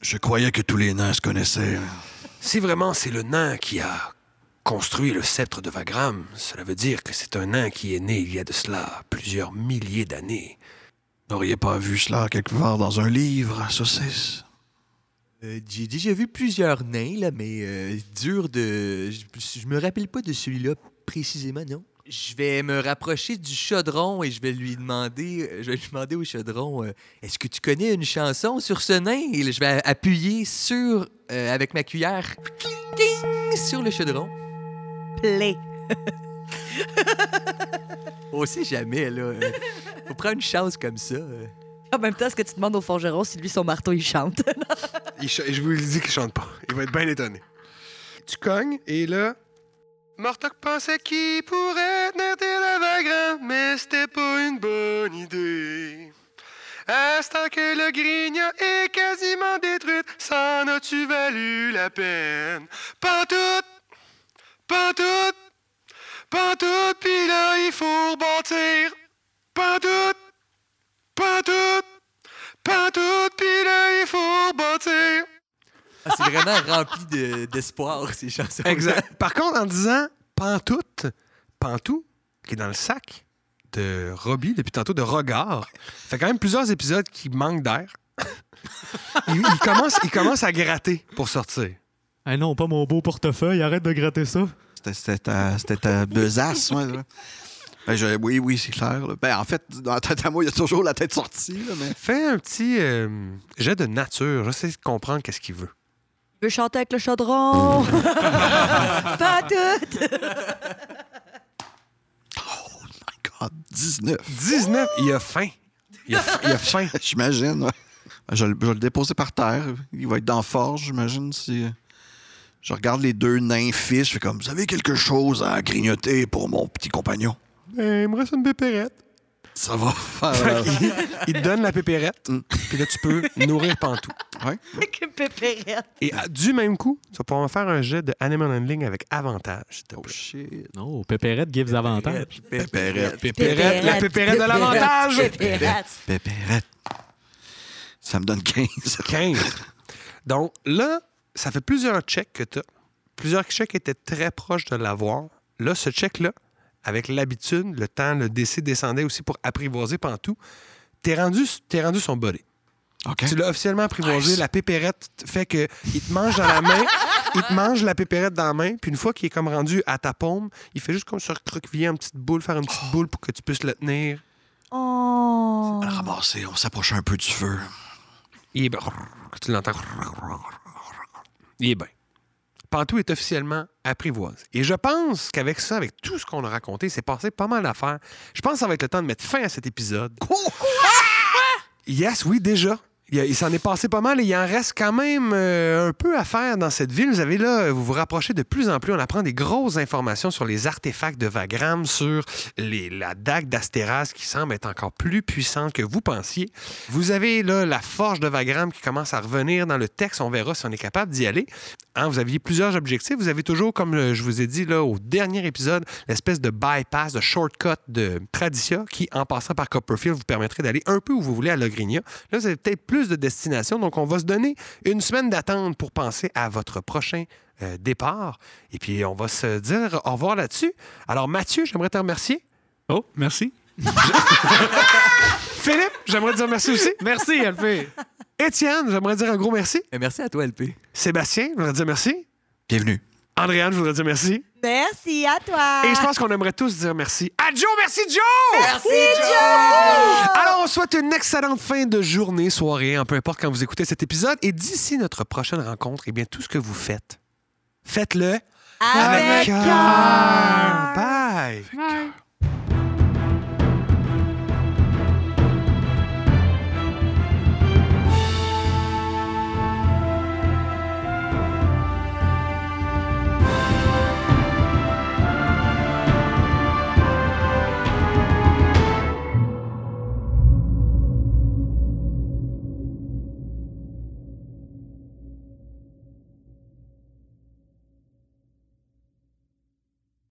Je croyais que tous les nains se connaissaient. Si vraiment c'est le nain qui a construit le sceptre de Vagram, cela veut dire que c'est un nain qui est né il y a de cela plusieurs milliers d'années. N'auriez pas vu cela quelque part dans un livre, saucisse? Euh, J'ai déjà vu plusieurs nains, là, mais euh, dur de. Je, je me rappelle pas de celui-là précisément, non? Je vais me rapprocher du chaudron et je vais lui demander, euh, je vais lui demander au chaudron, euh, est-ce que tu connais une chanson sur ce nain? Et je vais appuyer sur euh, avec ma cuillère sur le chaudron. Play. On sait jamais là. euh, Faut prendre une chance comme ça. euh. En même temps, est-ce que tu demandes au forgeron si lui, son marteau, il chante? Il ch- je vous le dis qu'il chante pas. Il va être bien étonné. Tu cognes et là. Mortok pensait qu'il pourrait tenir la Vagram, mais c'était pas une bonne idée. À ce temps que le grignon est quasiment détruite, s'en as-tu valu la peine? Pantoute! Pantoute! Pantoute! Puis là, il faut rebâtir! Pantoute! Pantoute! Pantoute! Puis là, il faut rebâtir! Ah, c'est vraiment rempli de- d'espoir ces chansons. Exact. Par contre, en disant pantoute, pantou, qui est dans le sac de Robbie depuis tantôt, de regard. Fait quand même plusieurs épisodes qui manquent d'air. il, il commence, il commence à gratter pour sortir. Ah non, pas mon beau portefeuille, arrête de gratter ça. C'était- ta, c'était ta besace, ouais, là. Ben, je- oui, oui, c'est clair. là. Ben, en fait, dans la tête à moi, il y a toujours la tête sortie. Là, mais... Fais un petit euh, jet de nature. J'essaie de comprendre qu'est-ce qu'il veut. Je veux chanter avec le chaudron. Pas tout. Oh my God, 19. 19, il a faim. Il a, il a faim. J'imagine, ouais. Je, vais le- je vais le déposer par terre. Il va être dans la forge, j'imagine. Si... Je regarde les deux nains fils. Je fais comme, vous avez quelque chose à grignoter pour mon petit compagnon? Ben, il me reste une pépérette. Ça va faire... Il te donne la pépérette, Mm. puis là, tu peux nourrir Pantou. Ouais. Avec une pépérette. Et à- du même coup, tu vas pouvoir faire un jet de Animal Handling avec avantage, Oh shit. Non, Pépérette gives avantage. Pépérette. Pépérette, la pépérette de l'avantage! Pépérette. Pépérette. Ça me donne 15. 15. Donc là, ça fait plusieurs checks que tu as. Plusieurs checks étaient très proches de l'avoir. Là, ce check-là, avec l'habitude, le temps, le DC descendait aussi pour apprivoiser Pantou. T'es rendu, t'es rendu son body. Tu l'as officiellement apprivoisé. Nice. La pépérette fait que il te mange dans la main, il te mange la pépérette dans la main, puis une fois qu'il est comme rendu à ta paume, il fait juste comme se recroqueviller une petite boule, faire une petite boule pour que tu puisses le tenir. Oh. On va le ramasser. On s'approche un peu du feu. Il. Tu l'entends. Il est bien. Pantou est officiellement apprivoise. Et je pense qu'avec ça, avec tout ce qu'on a raconté, c'est passé pas mal d'affaires. Je pense que ça va être le temps de mettre fin à cet épisode. Yes, oui, déjà. Il, s'en est passé pas mal et il en reste quand même euh, un peu à faire dans cette ville. Vous avez là, vous vous rapprochez de plus en plus. On apprend des grosses informations sur les artefacts de Vagram, sur la dague d'Astéras qui semble être encore plus puissante que vous pensiez. Vous avez là la forge de Vagram qui commence à revenir dans le texte. On verra si on est capable d'y aller. Hein, vous aviez plusieurs objectifs. Vous avez toujours, comme euh, je vous ai dit là au dernier épisode, l'espèce de bypass, de shortcut de Traditia qui, en passant par Copperfield, vous permettrait d'aller un peu où vous voulez à Logrinia. Là, vous avez peut-être plus de destinations. Donc, on va se donner une semaine d'attente pour penser à votre prochain euh, départ. Et puis, on va se dire au revoir là-dessus. Alors, Mathieu, j'aimerais te remercier. Oh, merci. Philippe, j'aimerais te dire merci aussi. Merci, LP. Étienne, j'aimerais dire un gros merci. Eh, Merci à toi, LP. Sébastien, je voudrais dire merci. Bienvenue. Andréane, je voudrais dire merci. Merci à toi. Et je pense qu'on aimerait tous dire merci à Joe. Merci, Joe! Merci, Joe. Alors, on souhaite une excellente fin de journée, soirée, un peu importe quand vous écoutez cet épisode. Et d'ici notre prochaine rencontre, eh bien, tout ce que vous faites, faites-le Avec cœur. cœur. Bye! Bye.